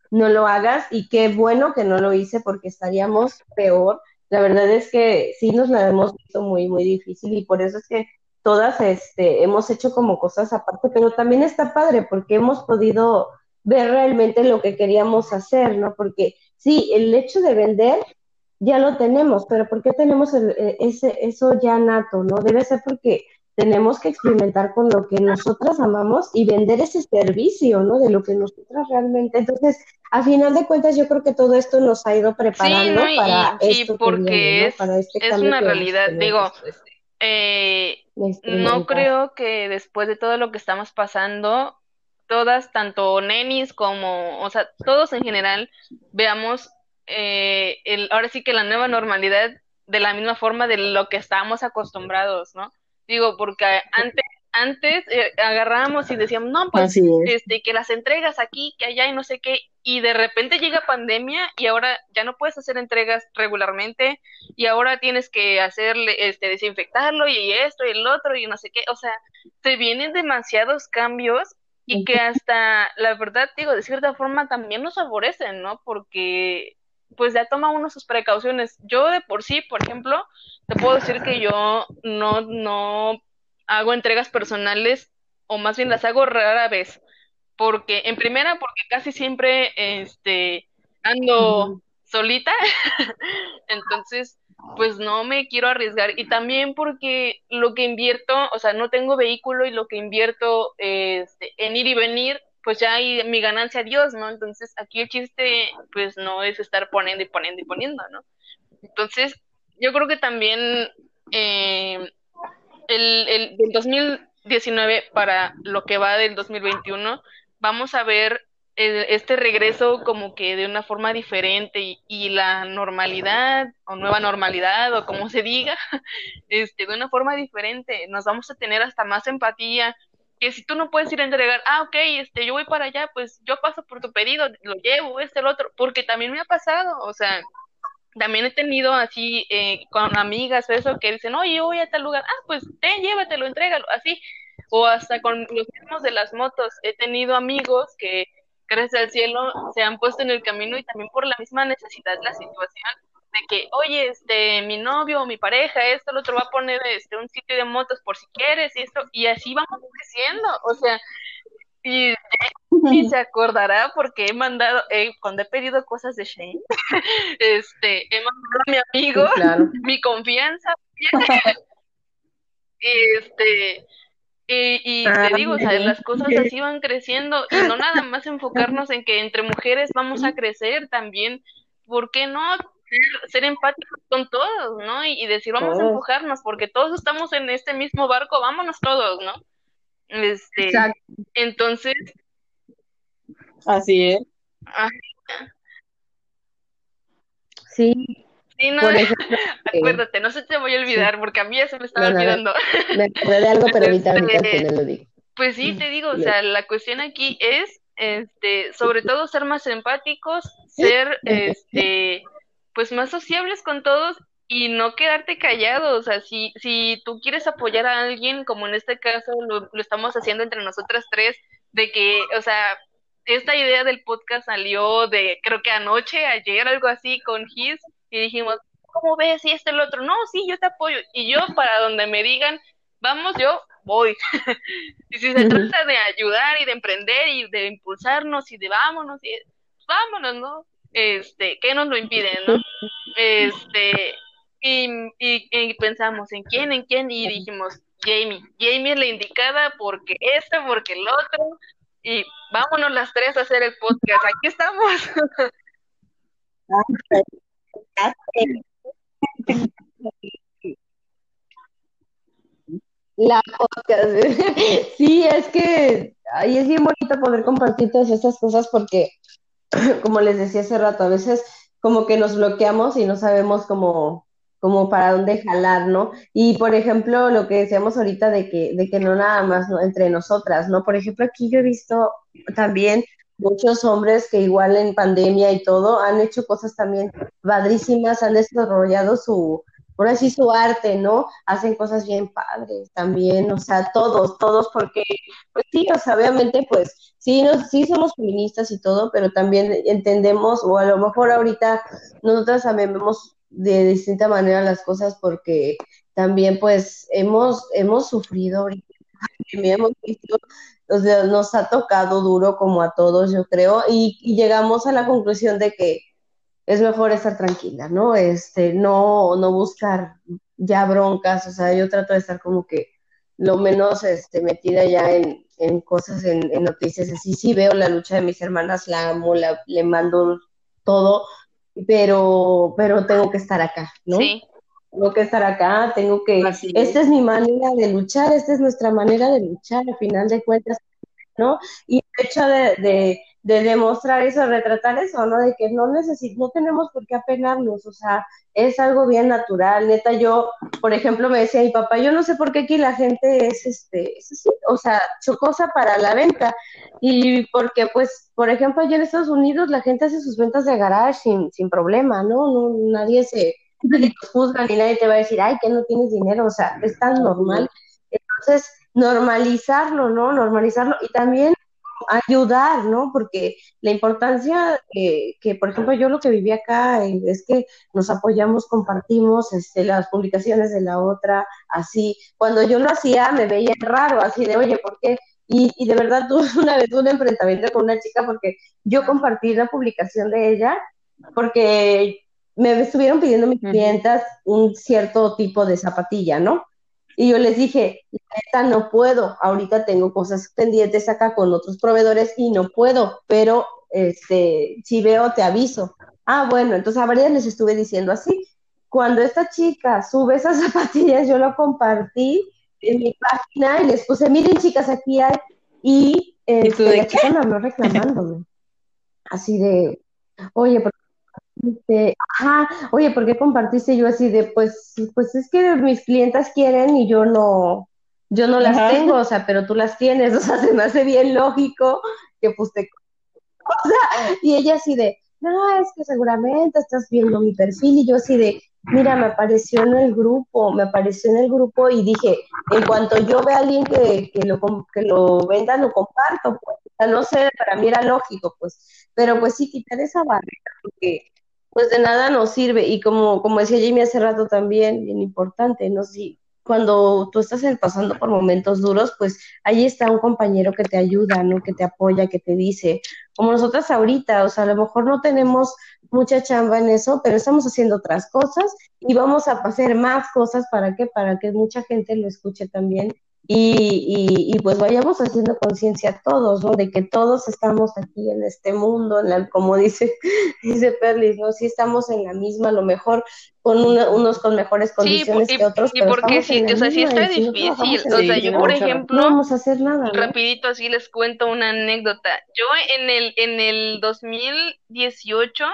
no lo hagas y qué bueno que no lo hice porque estaríamos peor. La verdad es que sí nos la hemos visto muy, muy difícil y por eso es que todas este, hemos hecho como cosas aparte, pero también está padre porque hemos podido ver realmente lo que queríamos hacer, ¿no? Porque sí, el hecho de vender ya lo tenemos, pero ¿por qué tenemos e, ese, eso ya nato, ¿no? Debe ser porque tenemos que experimentar con lo que nosotras amamos y vender ese servicio, ¿no? De lo que nosotras realmente. Entonces, a final de cuentas, yo creo que todo esto nos ha ido preparando para esto porque es, para este es una realidad. Digo, eh, no creo que después de todo lo que estamos pasando, todas, tanto nenis como, o sea, todos en general, veamos eh, el, ahora sí que la nueva normalidad de la misma forma de lo que estábamos acostumbrados, ¿no? Digo, porque antes, antes eh, agarramos y decíamos, no, pues, este, que las entregas aquí, que allá y no sé qué, y de repente llega pandemia y ahora ya no puedes hacer entregas regularmente y ahora tienes que hacerle, este, desinfectarlo y esto y el otro y no sé qué, o sea, te vienen demasiados cambios y que hasta, la verdad, digo, de cierta forma también nos favorecen, ¿no? Porque pues ya toma uno sus precauciones. Yo de por sí, por ejemplo, te puedo decir que yo no, no hago entregas personales o más bien las hago rara vez. Porque, en primera, porque casi siempre este, ando solita. Entonces, pues no me quiero arriesgar. Y también porque lo que invierto, o sea, no tengo vehículo y lo que invierto este, en ir y venir pues ya hay mi ganancia Dios, ¿no? Entonces aquí el chiste pues no es estar poniendo y poniendo y poniendo, ¿no? Entonces yo creo que también eh, el, el del 2019 para lo que va del 2021 vamos a ver este regreso como que de una forma diferente y, y, la normalidad o nueva normalidad o como se diga, este, de una forma diferente. Nos vamos a tener hasta más empatía, que si tú no puedes ir a entregar, ah, ok, este, yo voy para allá, pues yo paso por tu pedido, lo llevo, este, el otro, porque también me ha pasado, o sea, también he tenido así eh, con amigas o eso que dicen, oye, yo voy a tal lugar, ah, pues ten, llévatelo, entrégalo, así, o hasta con los mismos de las motos, he tenido amigos que, gracias al cielo, se han puesto en el camino y también por la misma necesidad la situación, de que, oye, este, mi novio o mi pareja, esto, el otro va a poner este, un sitio de motos por si quieres y esto, y así vamos creciendo, o sea, y, y se acordará porque he mandado, cuando he pedido cosas de Shane, este, he mandado a mi amigo mi confianza, este, y, te digo, o sea, las cosas así van creciendo y no nada más enfocarnos en que entre mujeres vamos a crecer también, ¿por qué no ser, empáticos con todos, ¿no? Y, decir, vamos a empujarnos, porque todos estamos en este mismo barco, vámonos todos, ¿no? Este, Exacto. entonces. Así es. Sí. Sí, no, acuérdate, no se te voy a olvidar, porque a mí ya se me estaba olvidando. Me acordé de algo, pero ahorita, ahorita lo digo. Pues sí, te digo, o sea, la cuestión aquí es, este, sobre todo ser más empáticos, ser, este, pues más sociables con todos y no quedarte callado, o sea, si, si tú quieres apoyar a alguien, como en este caso lo, lo estamos haciendo entre nosotras tres, de que, o sea, esta idea del podcast salió de, creo que anoche, ayer, algo así, con His, y dijimos, ¿cómo ves? Y este, el otro, no, sí, yo te apoyo. Y yo, para donde me digan, vamos, yo voy. y si se trata de ayudar y de emprender y de impulsarnos y de vámonos, y, vámonos, ¿no? Este, ¿qué nos lo impide, no? Este, y, y, pensamos, ¿en quién, en quién? Y dijimos, Jamie. Jamie es la indicada porque este, porque el otro. Y vámonos las tres a hacer el podcast. Aquí estamos. La podcast. Sí, es que ahí es bien bonito poder compartir todas estas cosas porque, como les decía hace rato, a veces como que nos bloqueamos y no sabemos cómo, como para dónde jalar, ¿no? Y por ejemplo, lo que decíamos ahorita de que, de que no nada más entre nosotras, ¿no? Por ejemplo, aquí yo he visto también muchos hombres que igual en pandemia y todo han hecho cosas también padrísimas, han desarrollado su, por así su arte, ¿no? Hacen cosas bien padres también, o sea, todos, todos, porque, pues sí, o sea, obviamente, pues sí, sí somos feministas y todo, pero también entendemos, o a lo mejor ahorita nosotras también vemos de distinta manera las cosas porque también pues hemos, hemos sufrido hemos visto, o sea, nos ha tocado duro como a todos, yo creo, y, llegamos a la conclusión de que es mejor estar tranquila, ¿no? Este, no, no buscar ya broncas, o sea, yo trato de estar como que lo menos este, metida ya en, en cosas, en, en, noticias así, sí veo la lucha de mis hermanas, la amo, la, le mando todo, pero, pero tengo que estar acá, ¿no? Sí. Tengo que estar acá, tengo que, esta es mi manera de luchar, esta es nuestra manera de luchar, al final de cuentas, ¿no? Y el hecho de, de demostrar eso, retratar eso, ¿no? De que no necesitamos, no tenemos por qué apenarnos, o sea, es algo bien natural, neta, yo, por ejemplo, me decía mi papá, yo no sé por qué aquí la gente es, este, o sea, chocosa para la venta, y porque, pues, por ejemplo, allá en Estados Unidos la gente hace sus ventas de garage sin, sin problema, ¿no? no nadie se juzga ni nadie te va a decir, ay, que no tienes dinero, o sea, es tan normal, entonces, normalizarlo, ¿no? Normalizarlo, y también ayudar, ¿no? Porque la importancia que, por ejemplo, yo lo que viví acá es que nos apoyamos, compartimos este, las publicaciones de la otra, así. Cuando yo lo hacía me veía raro, así de, oye, ¿por qué? Y, y de verdad tuve una vez un enfrentamiento con una chica porque yo compartí la publicación de ella porque me estuvieron pidiendo mis clientas un cierto tipo de zapatilla, ¿no? Y yo les dije, neta, no puedo, ahorita tengo cosas pendientes acá con otros proveedores y no puedo, pero este, si veo, te aviso. Ah, bueno, entonces a varias les estuve diciendo así. Cuando esta chica sube esas zapatillas, yo lo compartí en mi página y les puse, miren chicas, aquí hay, y, este, la chica me habló reclamándome. Así de, oye, este, ajá, oye, ¿por qué compartiste yo así de, pues, pues es que mis clientas quieren y yo no, yo no las tengo, o sea, pero tú las tienes, o sea, se me hace bien lógico que pues te... O sea, y ella así de, no, es que seguramente estás viendo mi perfil y yo así de, mira, me apareció en el grupo, me apareció en el grupo y dije, en cuanto yo vea a alguien que, que, lo, que lo venda, lo comparto, pues, o sea, no sé, para mí era lógico, pues, pero pues sí, quitar esa barrera, porque pues de nada nos sirve. Y como, como decía Jamie hace rato también, bien importante, ¿no? Si cuando tú estás pasando por momentos duros, pues ahí está un compañero que te ayuda, ¿no? Que te apoya, que te dice, como nosotras ahorita, o sea, a lo mejor no tenemos mucha chamba en eso, pero estamos haciendo otras cosas y vamos a hacer más cosas para que, para que mucha gente lo escuche también y, y, pues vayamos haciendo conciencia todos, ¿no? De que todos estamos aquí en este mundo, en la, como dice, dice Perlis, ¿no? Sí estamos en la misma, a lo mejor con unos con mejores condiciones que otros. Y porque sí, o sea, sí está difícil. o sea, yo, por ejemplo, no vamos a hacer nada. Rapidito así les cuento una anécdota. Yo en el, en el 2018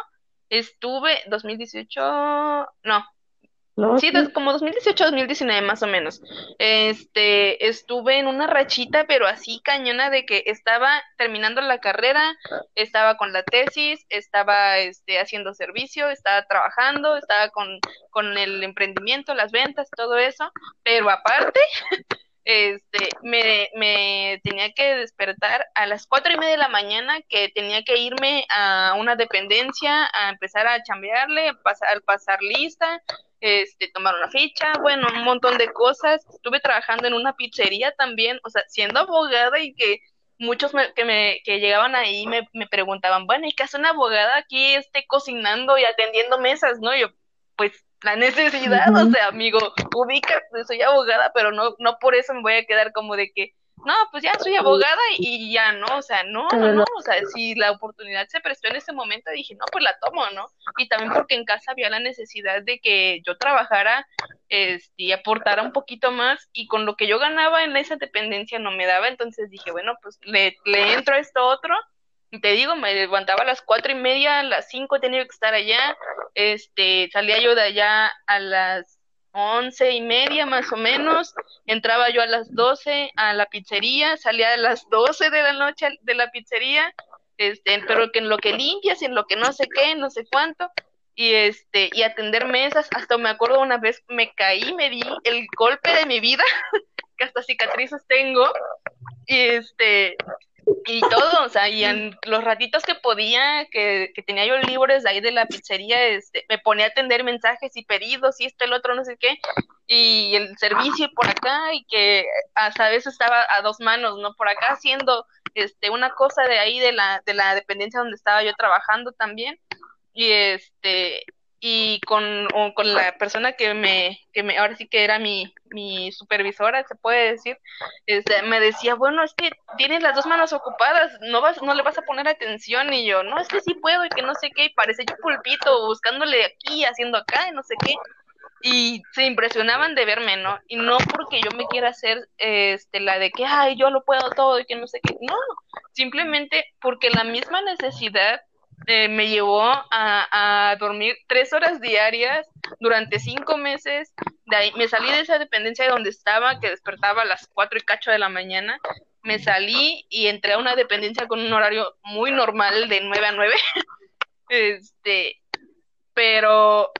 estuve 2018, no, sí, como 2018-2019 más o menos. Este, estuve en una rachita, pero así cañona de que estaba terminando la carrera, estaba con la tesis, estaba este, haciendo servicio, estaba trabajando, estaba con, con el emprendimiento, las ventas, todo eso, pero aparte, este, me, me tenía que despertar a las cuatro y media de la mañana, que tenía que irme a una dependencia, a empezar a chambearle, pasar, pasar lista, este, tomar una ficha, bueno, un montón de cosas. Estuve trabajando en una pizzería también, o sea, siendo abogada y que muchos que me que llegaban ahí me, me preguntaban, bueno, ¿y qué hace una abogada aquí esté cocinando y atendiendo mesas? ¿No? Yo, pues la necesidad, o sea, amigo, ubica, soy abogada, pero no, no por eso me voy a quedar como de que no, pues ya soy abogada y, ya no, o sea, no, no, no, o sea, si la oportunidad se prestó en ese momento, dije, no, pues la tomo, ¿no? Y también porque en casa había la necesidad de que yo trabajara este, y aportara un poquito más y con lo que yo ganaba en esa dependencia no me daba, entonces dije, bueno, pues le, le entro a esto otro. Te digo, me levantaba a las cuatro y media, a las cinco tenía que estar allá, este, salía yo de allá a las once y media más o menos, entraba yo a las doce a la pizzería, salía a las doce de la noche de la pizzería, este, pero que en lo que limpias, en lo que no sé qué, no sé cuánto, y este, y atender mesas, hasta me acuerdo una vez me caí, me di el golpe de mi vida, que hasta cicatrices tengo, y este, y todo, o sea, y en los ratitos que podía, que, que, tenía yo libres ahí de la pizzería, este, me ponía a atender mensajes y pedidos y esto, el otro, no sé qué, y el servicio por acá, y que hasta a veces estaba a dos manos, ¿no? Por acá haciendo este, una cosa de ahí de la, de la dependencia donde estaba yo trabajando también, y este, y con, con la persona que me, que me, ahora sí que era mi, mi supervisora, se puede decir, este, me decía, bueno, es que tienes las dos manos ocupadas, no vas, no le vas a poner atención, y yo, no, es que sí puedo, y que no sé qué, y parece yo pulpito, buscándole aquí, haciendo acá, y no sé qué, y se impresionaban de verme, ¿no? Y no porque yo me quiera hacer, este, la de que, ay, yo lo puedo todo, y que no sé qué, no, simplemente porque la misma necesidad eh, me llevó a, dormir tres horas diarias durante cinco meses. De ahí, me salí de esa dependencia de donde estaba, que despertaba a las cuatro y cacho de la mañana. Me salí y entré a una dependencia con un horario muy normal de nueve a nueve. este, pero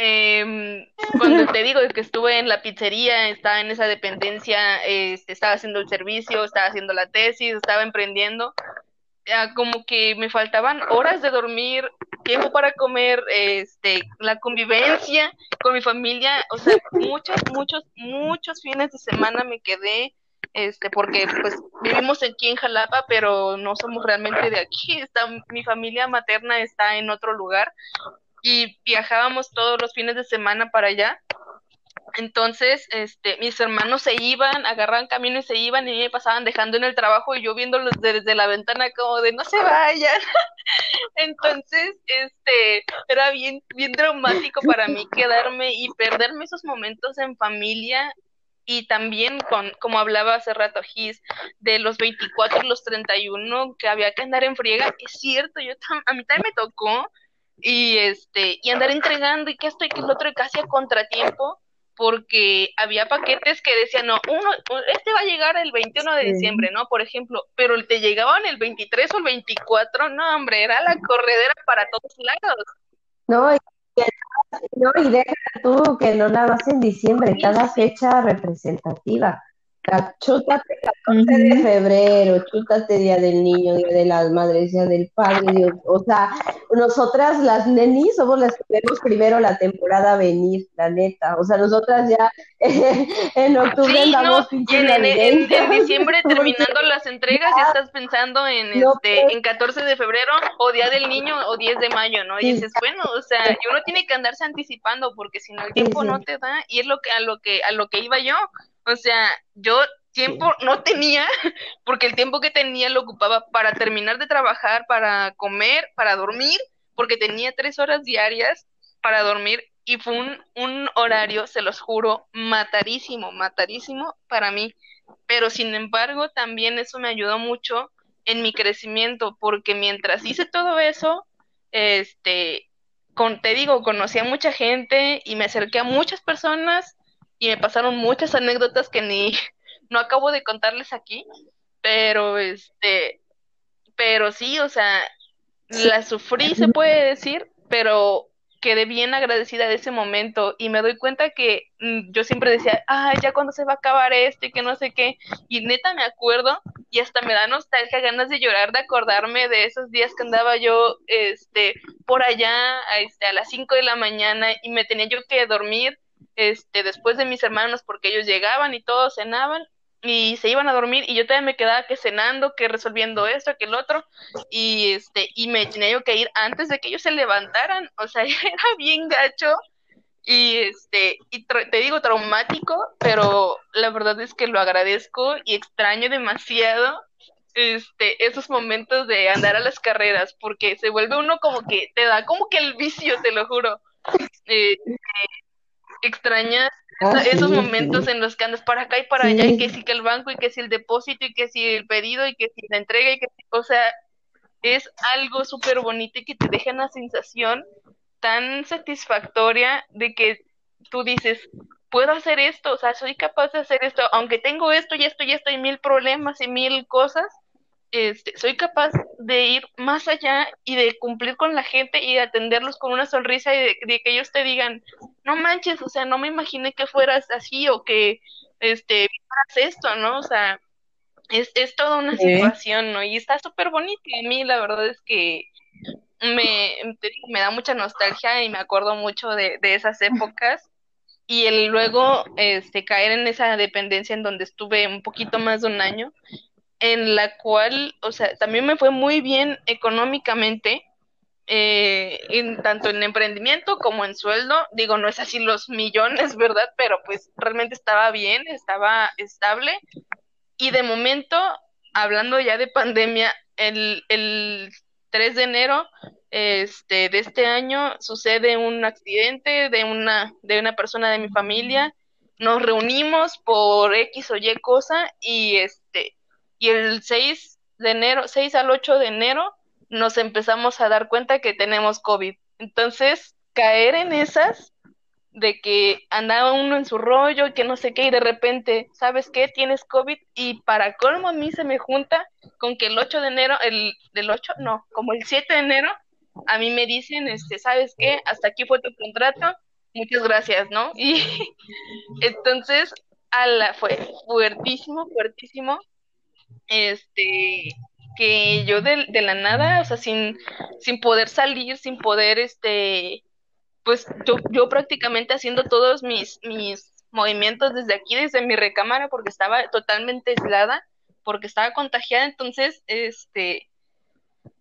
eh, cuando te digo que estuve en la pizzería, estaba en esa dependencia, este, estaba haciendo el servicio, estaba haciendo la tesis, estaba emprendiendo, como que me faltaban horas de dormir, tiempo para comer, este, la convivencia con mi familia, o sea, muchos, muchos, muchos fines de semana me quedé, este, porque pues vivimos aquí en Jalapa, pero no somos realmente de aquí, está, mi familia materna está en otro lugar y viajábamos todos los fines de semana para allá entonces, este, mis hermanos se iban, agarraban camino y se iban y me pasaban dejando en el trabajo y yo viéndolos desde la ventana como de no se vayan. Entonces, este, era bien, bien traumático para mí quedarme y perderme esos momentos en familia y también con, como hablaba hace rato Gis, de los 24 y los 31 que había que andar en friega, es cierto, yo a mí también me tocó y este, y andar entregando y que esto y que el otro y casi a contratiempo porque había paquetes que decían, no, uno, este va a llegar el 21 de diciembre, ¿no? Por ejemplo, pero te llegaban el 23 o el 24, no, hombre, era la corredera para todos lados. No, y, no, y deja tú que no nada más en diciembre, cada fecha representativa. Chútate 14 de febrero, chútate Día del Niño, Día de las Madres, Día del Padre, o sea, nosotras las nenis somos las que vemos primero la temporada venir, la neta, o sea, nosotras ya en octubre andamos no, y en, diciembre terminando las entregas ya estás pensando en este pues. en 14 de febrero o Día del Niño o 10 de mayo, ¿no? Y dices, bueno, o sea, uno tiene que andarse anticipando porque si no el tiempo no te da y es lo que a lo que a lo que iba yo, o sea, yo tiempo no tenía, porque el tiempo que tenía lo ocupaba para terminar de trabajar, para comer, para dormir, porque tenía tres horas diarias para dormir y fue un, un horario, se los juro, matarísimo, matarísimo para mí. Pero sin embargo, también eso me ayudó mucho en mi crecimiento, porque mientras hice todo eso, este, con, te digo, conocí a mucha gente y me acerqué a muchas personas y me pasaron muchas anécdotas que ni no acabo de contarles aquí, pero este, pero sí, o sea, la sufrí, se puede decir, pero quedé bien agradecida de ese momento y me doy cuenta que mm, yo siempre decía, ay, ya cuando se va a acabar esto y que no sé qué, y neta me acuerdo y hasta me da nostalgia, ganas de llorar, de acordarme de esos días que andaba yo, este, por allá, este, a las 5 de la mañana y me tenía yo que dormir, este, después de mis hermanos porque ellos llegaban y todos cenaban y se iban a dormir y yo todavía me quedaba que cenando, que resolviendo esto, que el otro y este y me tenía yo que ir antes de que ellos se levantaran, o sea, era bien gacho y este y te digo traumático, pero la verdad es que lo agradezco y extraño demasiado este esos momentos de andar a las carreras porque se vuelve uno como que te da como que el vicio, te lo juro. Eh, extrañas Ah, esos momentos en los que andas para acá y para allá, y que si que el banco, y que si el depósito, y que si el pedido, y que si la entrega, y que, o sea, es algo súper bonito y que te deja una sensación tan satisfactoria de que tú dices, puedo hacer esto, o sea, soy capaz de hacer esto, aunque tengo esto y esto y esto y mil problemas y mil cosas, este, soy capaz de ir más allá y de cumplir con la gente y de atenderlos con una sonrisa y de, que ellos te digan, no manches, o sea, no me imaginé que fueras así o que este, hagas esto, ¿no? O sea, es, es toda una situación, ¿no? Y está súper bonito y a mí la verdad es que me, me da mucha nostalgia y me acuerdo mucho de, de esas épocas y el luego este, caer en esa dependencia en donde estuve un poquito más de un año en la cual, o sea, también me fue muy bien económicamente, eh, en, tanto en emprendimiento como en sueldo. Digo, no es así los millones, ¿verdad? Pero pues realmente estaba bien, estaba estable. Y de momento, hablando ya de pandemia, el, el 3 de enero este, de este año sucede un accidente de una, de una persona de mi familia. Nos reunimos por X o Y cosa y este y el 6 de enero, 6 al 8 de enero, nos empezamos a dar cuenta que tenemos COVID. Entonces, caer en esas de que andaba uno en su rollo que no sé qué, y de repente, ¿sabes qué? Tienes COVID, y para colmo a mí se me junta con que el 8 de enero, el del 8, no, como el 7 de enero, a mí me dicen, este, ¿sabes qué? Hasta aquí fue tu contrato, muchas gracias, ¿no? Y entonces, ala, fue fuertísimo, fuertísimo, este, que yo de, de, la nada, o sea, sin, sin poder salir, sin poder, este, pues yo, yo prácticamente haciendo todos mis, mis movimientos desde aquí, desde mi recámara, porque estaba totalmente aislada, porque estaba contagiada, entonces, este,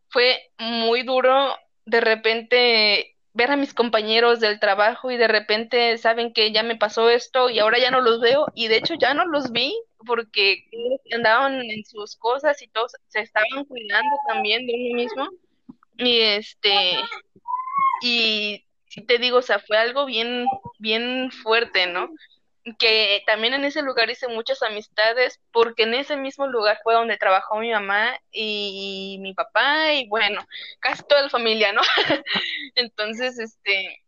fue muy duro de repente ver a mis compañeros del trabajo y de repente saben que ya me pasó esto y ahora ya no los veo y de hecho ya no los vi porque andaban en sus cosas y todos se estaban cuidando también de uno mismo. Y este, y te digo, o sea, fue algo bien, bien fuerte, ¿no? Que también en ese lugar hice muchas amistades, porque en ese mismo lugar fue donde trabajó mi mamá y mi papá, y bueno, casi toda la familia, ¿no? Entonces, este,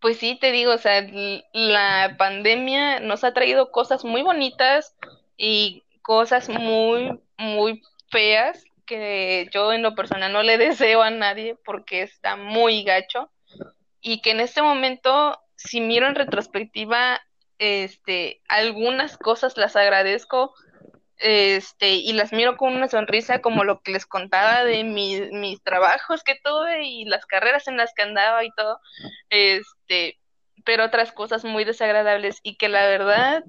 pues sí, te digo, o sea, la pandemia nos ha traído cosas muy bonitas y cosas muy, muy feas que yo en lo personal no le deseo a nadie porque está muy gacho y que en este momento, si miro en retrospectiva, este, algunas cosas las agradezco este, y las miro con una sonrisa como lo que les contaba de mis trabajos que tuve y las carreras en las que andaba y todo, este, pero otras cosas muy desagradables y que la verdad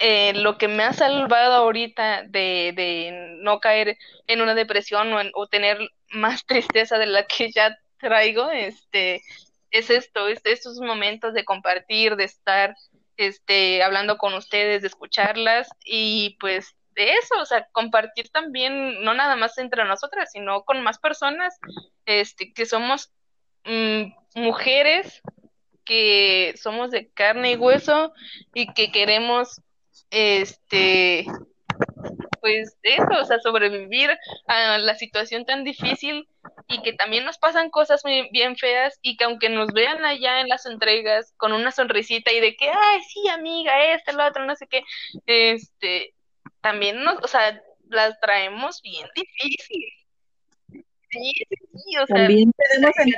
eh, lo que me ha salvado ahorita de, de no caer en una depresión o, o, tener más tristeza de la que ya traigo, este, es esto, es estos momentos de compartir, de estar este, hablando con ustedes, de escucharlas y pues de eso, o sea, compartir también, no nada más entre nosotras, sino con más personas, este, que somos mm, mujeres, que somos de carne y hueso y que queremos, este, pues eso, o sea, sobrevivir a la situación tan difícil y que también nos pasan cosas muy bien feas y que aunque nos vean allá en las entregas con una sonrisita y de que, ay, sí, amiga, este, lo otro, no sé qué, este, también nos, o sea, las traemos bien difícil. Sí, sí, o sea, también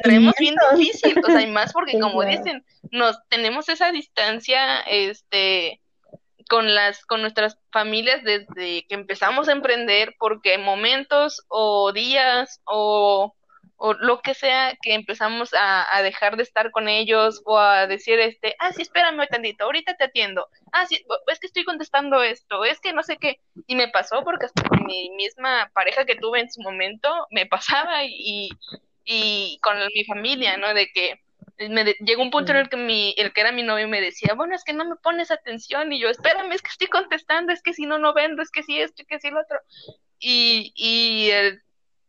traemos bien difícil, o sea, y más porque como dicen, nos tenemos esa distancia, este, con las con nuestras familias desde que empezamos a emprender porque momentos o días o, lo que sea que empezamos a, a, dejar de estar con ellos o a decir este ah sí espérame tantito ahorita te atiendo. Ah sí es que estoy contestando esto es que no sé qué y me pasó porque hasta con mi misma pareja que tuve en su momento me pasaba y, y con mi familia no de que me llegó un punto en el que mi, el que era mi novio me decía, bueno, es que no me pones atención, y yo, espérame, es que estoy contestando, es que si no, no vendo, es que si esto, es que si lo otro. Y, y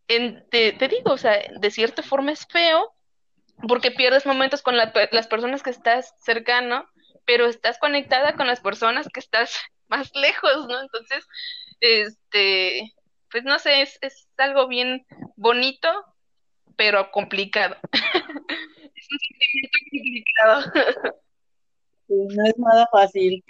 te, te, digo, o sea, de cierta forma es feo, porque pierdes momentos con las personas que estás cercano, pero estás conectada con las personas que estás más lejos, ¿no? Entonces, este, pues no sé, es, es algo bien bonito, pero complicado. no es nada fácil.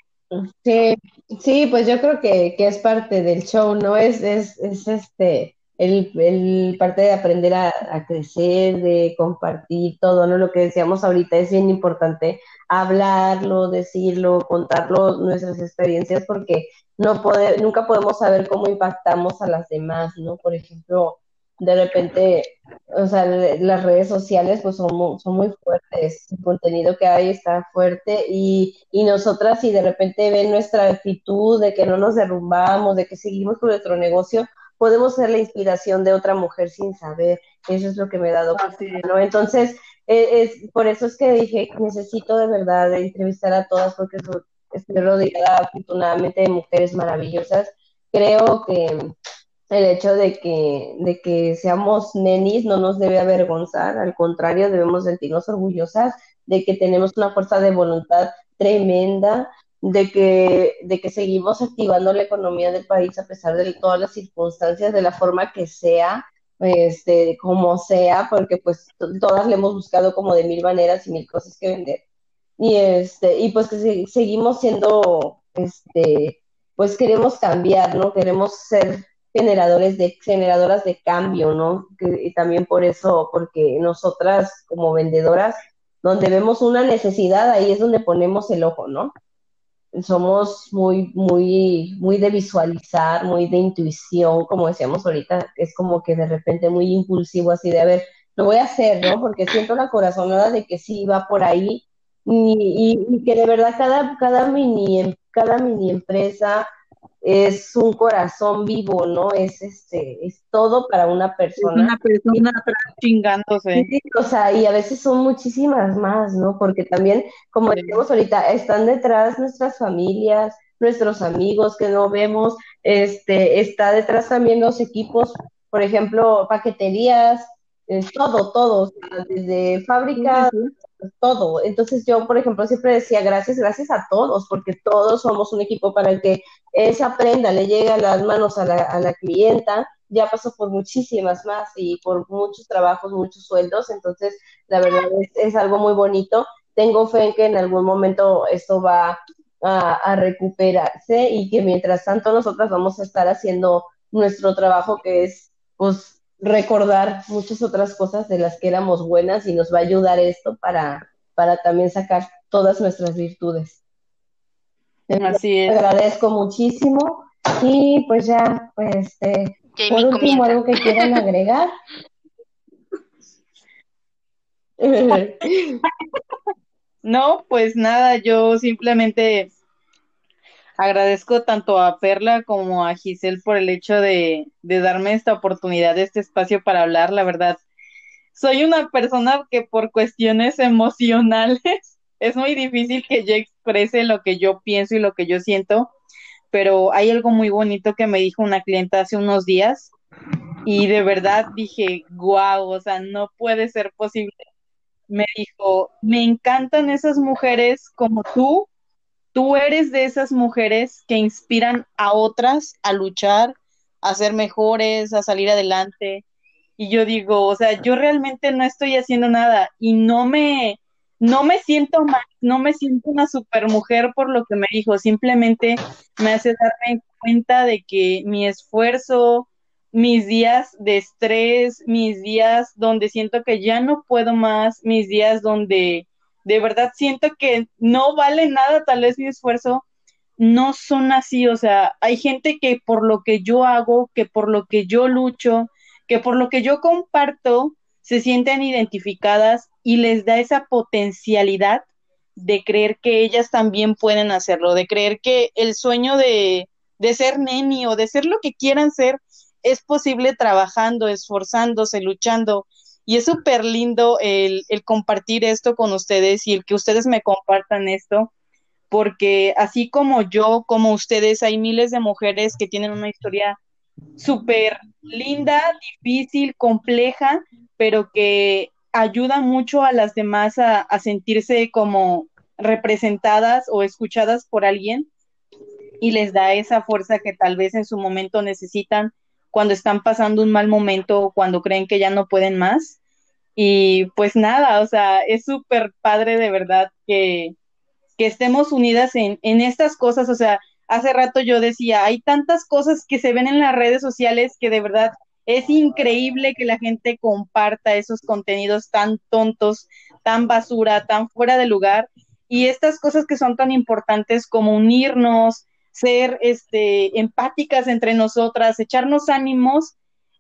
Sí, sí, pues yo creo que, que es parte del show, ¿no? Es, es, es este, el, el, parte de aprender a, a, crecer, de compartir todo, ¿no? Lo que decíamos ahorita es bien importante hablarlo, decirlo, contarlo, nuestras experiencias, porque no puede, nunca podemos saber cómo impactamos a las demás, ¿no? Por ejemplo, de repente, o sea, las redes sociales pues son, muy, son muy fuertes, el contenido que hay está fuerte y, y nosotras si de repente ven nuestra actitud de que no nos derrumbamos, de que seguimos con nuestro negocio, podemos ser la inspiración de otra mujer sin saber, eso es lo que me he dado cuenta, ¿no? Entonces, e, es, por eso es que dije, necesito de verdad entrevistar a todas porque estoy rodeada afortunadamente de mujeres maravillosas, creo que el hecho de que, de que seamos nenis no nos debe avergonzar, al contrario, debemos sentirnos orgullosas de que tenemos una fuerza de voluntad tremenda, de que, de que seguimos activando la economía del país a pesar de todas las circunstancias, de la forma que sea, este, como sea, porque pues todas le hemos buscado como de mil maneras y mil cosas que vender. Y este, y pues que seguimos siendo, este, pues queremos cambiar, ¿no? Queremos ser generadores de, generadoras de cambio, ¿no? y también por eso, porque nosotras como vendedoras, donde vemos una necesidad, ahí es donde ponemos el ojo, ¿no? Somos muy, muy, muy de visualizar, muy de intuición, como decíamos ahorita, es como que de repente muy impulsivo, así de, a ver, lo voy a hacer, ¿no? Porque siento la corazonada de que sí va por ahí y, y, que de verdad cada, cada, mini, cada mini empresa es un corazón vivo, ¿no? Es este, es todo para una persona. una persona chingándose. o sea, y a veces son muchísimas más, ¿no? Porque también, como decimos ahorita, están detrás nuestras familias, nuestros amigos que no vemos, este, está detrás también los equipos, por ejemplo, paqueterías, todo, todo, desde fábrica, todo. Entonces yo, por ejemplo, siempre decía gracias, gracias a todos, porque todos somos un equipo para el que esa prenda le llega a las manos a la, a la clienta, ya pasó por muchísimas más y por muchos trabajos, muchos sueldos, entonces la verdad es, es algo muy bonito. Tengo fe en que en algún momento esto va a, a recuperarse y que mientras tanto nosotras vamos a estar haciendo nuestro trabajo que es pues recordar muchas otras cosas de las que éramos buenas y nos va a ayudar esto para, para también sacar todas nuestras virtudes. Así es. agradezco muchísimo y pues ya, pues, este, por último, algo que quieran agregar. No, pues nada, yo simplemente agradezco tanto a Perla como a Giselle por el hecho de, de darme esta oportunidad, este espacio para hablar, la verdad. Soy una persona que por cuestiones emocionales es muy difícil que yo exprese lo que yo pienso y lo que yo siento, pero hay algo muy bonito que me dijo una clienta hace unos días y de verdad dije, guau, o sea, no puede ser posible. Me dijo, me encantan esas mujeres como tú tú eres de esas mujeres que inspiran a otras a luchar, a ser mejores, a salir adelante. y yo digo, o sea, yo realmente no estoy haciendo nada y no me, no me siento mal, no me siento una super mujer por lo que me dijo, simplemente me hace darme cuenta de que mi esfuerzo, mis días de estrés, mis días donde siento que ya no puedo más, mis días donde de verdad siento que no vale nada tal vez mi esfuerzo, no son así, o sea, hay gente que por lo que yo hago, que por lo que yo lucho, que por lo que yo comparto, se sienten identificadas y les da esa potencialidad de creer que ellas también pueden hacerlo, de creer que el sueño de, de ser neni o de ser lo que quieran ser es posible trabajando, esforzándose, luchando. Y es súper lindo el, compartir esto con ustedes y el que ustedes me compartan esto, porque así como yo, como ustedes, hay miles de mujeres que tienen una historia súper linda, difícil, compleja, pero que ayuda mucho a las demás a, sentirse como representadas o escuchadas por alguien y les da esa fuerza que tal vez en su momento necesitan cuando están pasando un mal momento o cuando creen que ya no pueden más. Y pues nada, o sea, es súper padre de verdad que, que estemos unidas en, en estas cosas, o sea, hace rato yo decía, hay tantas cosas que se ven en las redes sociales que de verdad es increíble que la gente comparta esos contenidos tan tontos, tan basura, tan fuera de lugar. Y estas cosas que son tan importantes como unirnos, ser este, empáticas entre nosotras, echarnos ánimos,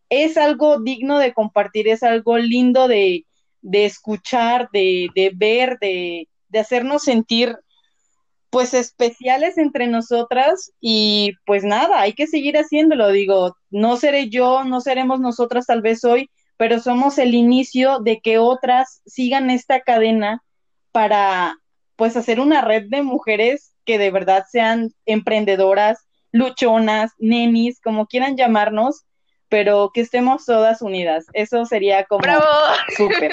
es algo digno de compartir, es algo lindo de, de escuchar, de, de ver, de, de hacernos sentir pues especiales entre nosotras. Y pues nada, hay que seguir haciéndolo, digo, no seré yo, no seremos nosotras tal vez hoy, pero somos el inicio de que otras sigan esta cadena para pues hacer una red de mujeres que de verdad sean emprendedoras, luchonas, nenis, como quieran llamarnos, pero que estemos todas unidas. Eso sería como súper.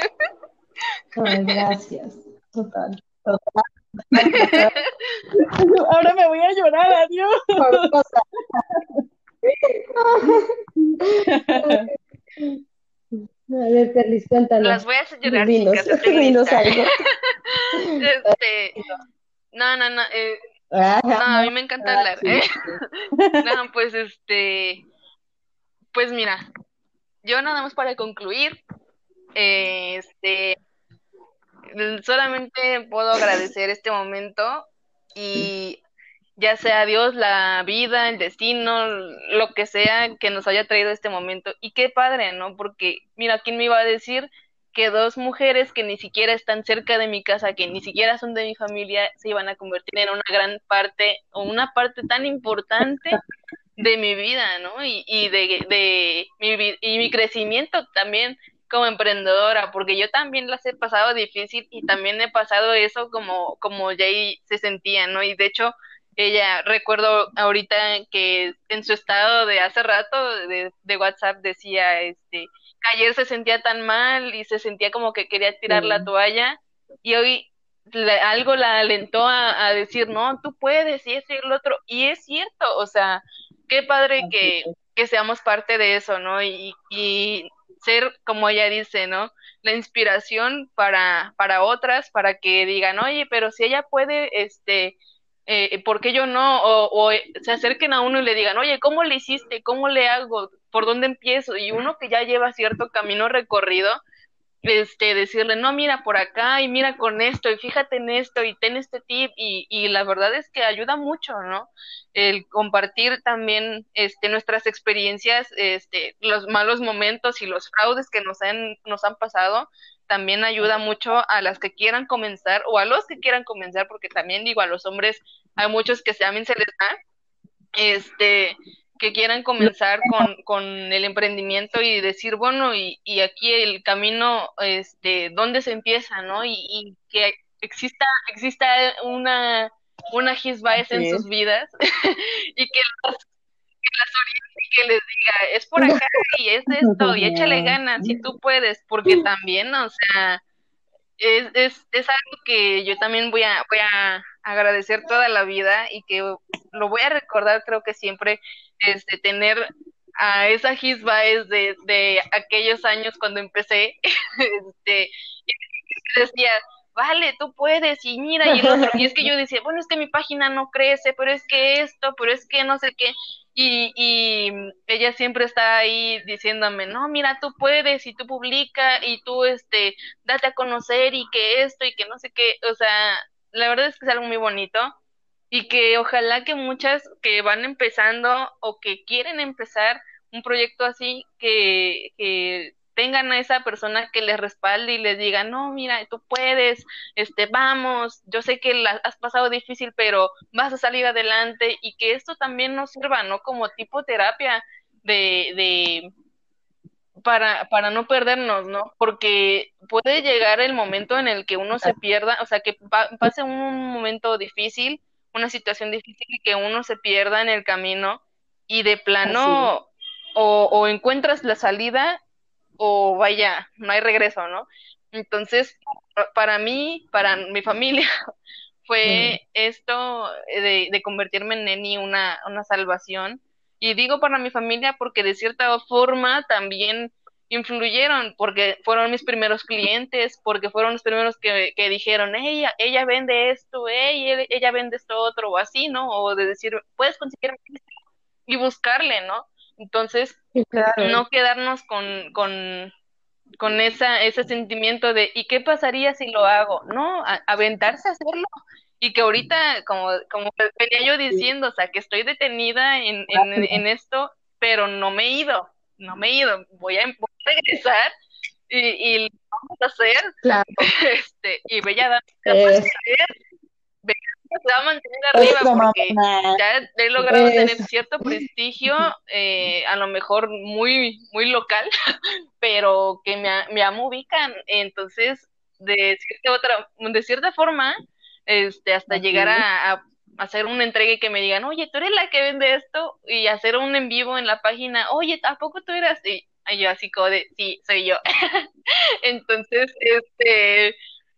gracias. Total. Ahora me voy a llorar, adiós. A ver, Carlis, cuéntanos. Las voy a hacer llorar, chicas. Este, no, no, no. Eh, no, a mí me encanta hablar. ¿eh? no, pues este. Pues mira, yo nada más para concluir. Eh, este. Solamente puedo agradecer este momento y ya sea Dios, la vida, el destino, lo que sea que nos haya traído este momento. Y qué padre, ¿no? Porque, mira, ¿quién me iba a decir que dos mujeres que ni siquiera están cerca de mi casa, que ni siquiera son de mi familia, se iban a convertir en una gran parte o una parte tan importante de mi vida, ¿no? Y, y de, mi, y mi crecimiento también como emprendedora, porque yo también las he pasado difícil y también he pasado eso como, como Jay se sentía, ¿no? Y de hecho, ella, recuerdo ahorita que en su estado de hace rato de, de WhatsApp decía, este, ayer se sentía tan mal y se sentía como que quería tirar la toalla y hoy algo la alentó a, decir, no, tú puedes y ese y el otro. Y es cierto, o sea, qué padre que, que seamos parte de eso, ¿no? Y, y ser, como ella dice, ¿no? La inspiración para, para otras, para que digan, oye, pero si ella puede, este, eh, ¿por qué yo no? O, o, se acerquen a uno y le digan, oye, ¿cómo le hiciste? ¿Cómo le hago? ¿Por dónde empiezo? Y uno que ya lleva cierto camino recorrido, este, decirle, no, mira por acá y mira con esto y fíjate en esto y ten este tip y, y la verdad es que ayuda mucho, ¿no? El compartir también este, nuestras experiencias, este, los malos momentos y los fraudes que nos han, nos han pasado, también ayuda mucho a las que quieran comenzar o a los que quieran comenzar, porque también digo, a los hombres hay muchos que también se les da, este, que quieran comenzar con, con el emprendimiento y decir, bueno, y, y aquí el camino, este, ¿dónde se empieza, no? Y, y que exista, exista una, una Hisbaes en sus vidas y que las, que las oriente y que les diga, es por acá y es esto, y échale ganas si tú puedes, porque también, o sea, es, es, es algo que yo también voy a, voy a agradecer toda la vida y que lo voy a recordar creo que siempre este tener a esa Gisba es de, aquellos años cuando empecé, este, decía, vale, tú puedes, y mira, y el y es que yo decía, bueno, es que mi página no crece, pero es que esto, pero es que no sé qué, y, y ella siempre está ahí diciéndome, no, mira, tú puedes, y tú publica, y tú, este, date a conocer, y que esto, y que no sé qué, o sea, la verdad es que es algo muy bonito, y que ojalá que muchas que van empezando o que quieren empezar un proyecto así, que, que tengan a esa persona que les respalde y les diga, no, mira, tú puedes, este, vamos, yo sé que la has pasado difícil, pero vas a salir adelante y que esto también nos sirva, ¿no? Como tipo terapia de, de para, para no perdernos, ¿no? Porque puede llegar el momento en el que uno se pierda, o sea, que pase un momento difícil, una situación difícil y que uno se pierda en el camino y de plano o, o encuentras la salida o vaya, no hay regreso, ¿no? Entonces, para mí, para mi familia, fue esto de, de, convertirme en Neni una, una salvación. Y digo para mi familia porque de cierta forma también influyeron, porque fueron mis primeros clientes, porque fueron los primeros que, que dijeron, ella, ella vende esto, ella, ella vende esto otro, o así, ¿no? O de decir, puedes conseguir y buscarle, ¿no? Entonces, no quedarnos con, con, con esa, ese sentimiento de, ¿y qué pasaría si lo hago? No, aventarse a hacerlo. Y que ahorita, como, como venía yo diciendo, o sea, que estoy detenida en, en, en, esto, pero no me he ido, no me he ido, voy a, voy a regresar y, y, lo vamos a hacer. Claro. Este, y Bella eh. Se va a mantener arriba porque ya he logrado tener cierto prestigio, eh, a lo mejor muy, muy local, pero que me, me ubican. Entonces, de cierta, otra, de cierta forma, este, hasta llegar a, a, hacer una entrega y que me digan, oye, tú eres la que vende esto, y hacer un en vivo en la página, oye, ¿a poco tú eras? Y yo así como de, sí, soy yo. Entonces, este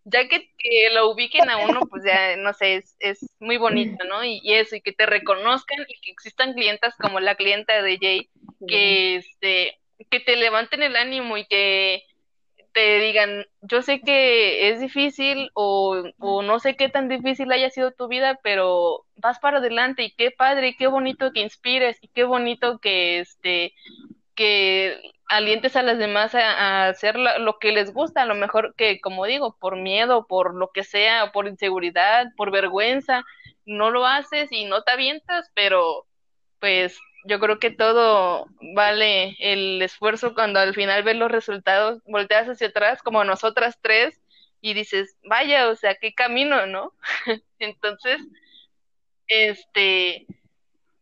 ya que, que, lo ubiquen a uno, pues ya, no sé, es, es muy bonito, ¿no? Y, y, eso, y que te reconozcan y que existan clientas como la clienta de Jay, que, este, que te levanten el ánimo y que te digan, yo sé que es difícil o, o no sé qué tan difícil haya sido tu vida, pero vas para adelante y qué padre, y qué bonito que inspires y qué bonito que, este, que alientes a las demás a, hacer lo, que les gusta, a lo mejor que, como digo, por miedo, por lo que sea, por inseguridad, por vergüenza, no lo haces y no te avientas, pero pues yo creo que todo vale el esfuerzo cuando al final ves los resultados, volteas hacia atrás como nosotras tres y dices, vaya, o sea, qué camino, ¿no? Entonces, este,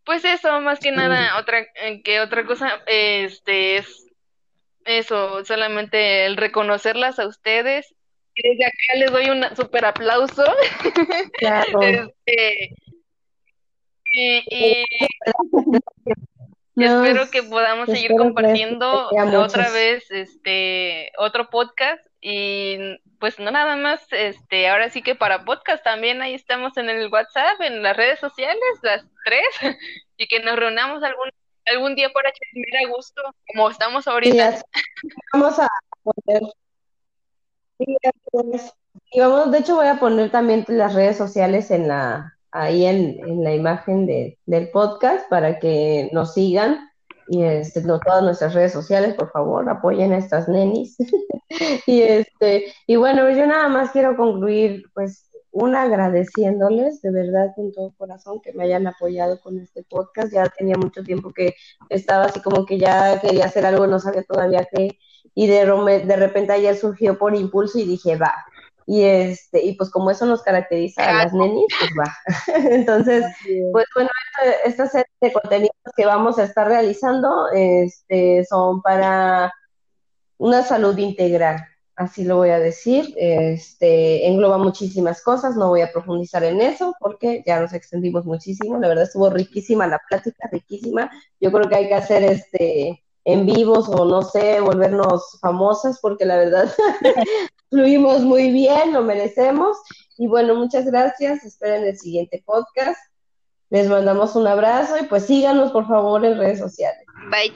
pues eso, más que nada, otra, eh, que otra cosa, este, es eso, solamente el reconocerlas a ustedes. Desde acá les doy un super aplauso. Claro. este, y, y, y espero que podamos seguir compartiendo otra vez este otro podcast y pues no nada más este ahora sí que para podcast también ahí estamos en el WhatsApp en las redes sociales las tres y que nos reunamos algún algún día para chismear a gusto, como estamos ahorita. vamos a poner. y vamos, de hecho voy a poner también las redes sociales en la ahí en, en la imagen de, del podcast para que nos sigan y este, no, todas nuestras redes sociales, por favor, apoyen a estas nenis. y este, y bueno, yo nada más quiero concluir pues una agradeciéndoles de verdad con todo corazón que me hayan apoyado con este podcast. Ya tenía mucho tiempo que estaba así como que ya quería hacer algo, no sabía todavía qué, y de, de repente ayer surgió por impulso y dije, va. Y este, y pues como eso nos caracteriza a las nenis, pues va. Entonces, pues bueno, esta, serie de contenidos que vamos a estar realizando este, son para una salud integral así lo voy a decir. Este, engloba muchísimas cosas, no voy a profundizar en eso porque ya nos extendimos muchísimo. La verdad estuvo riquísima la plática, riquísima. Yo creo que hay que hacer este en vivos o no sé, volvernos famosas porque la verdad fluimos muy bien, lo merecemos. Y bueno, muchas gracias. Esperen el siguiente podcast. Les mandamos un abrazo y pues síganos por favor en redes sociales. Bye.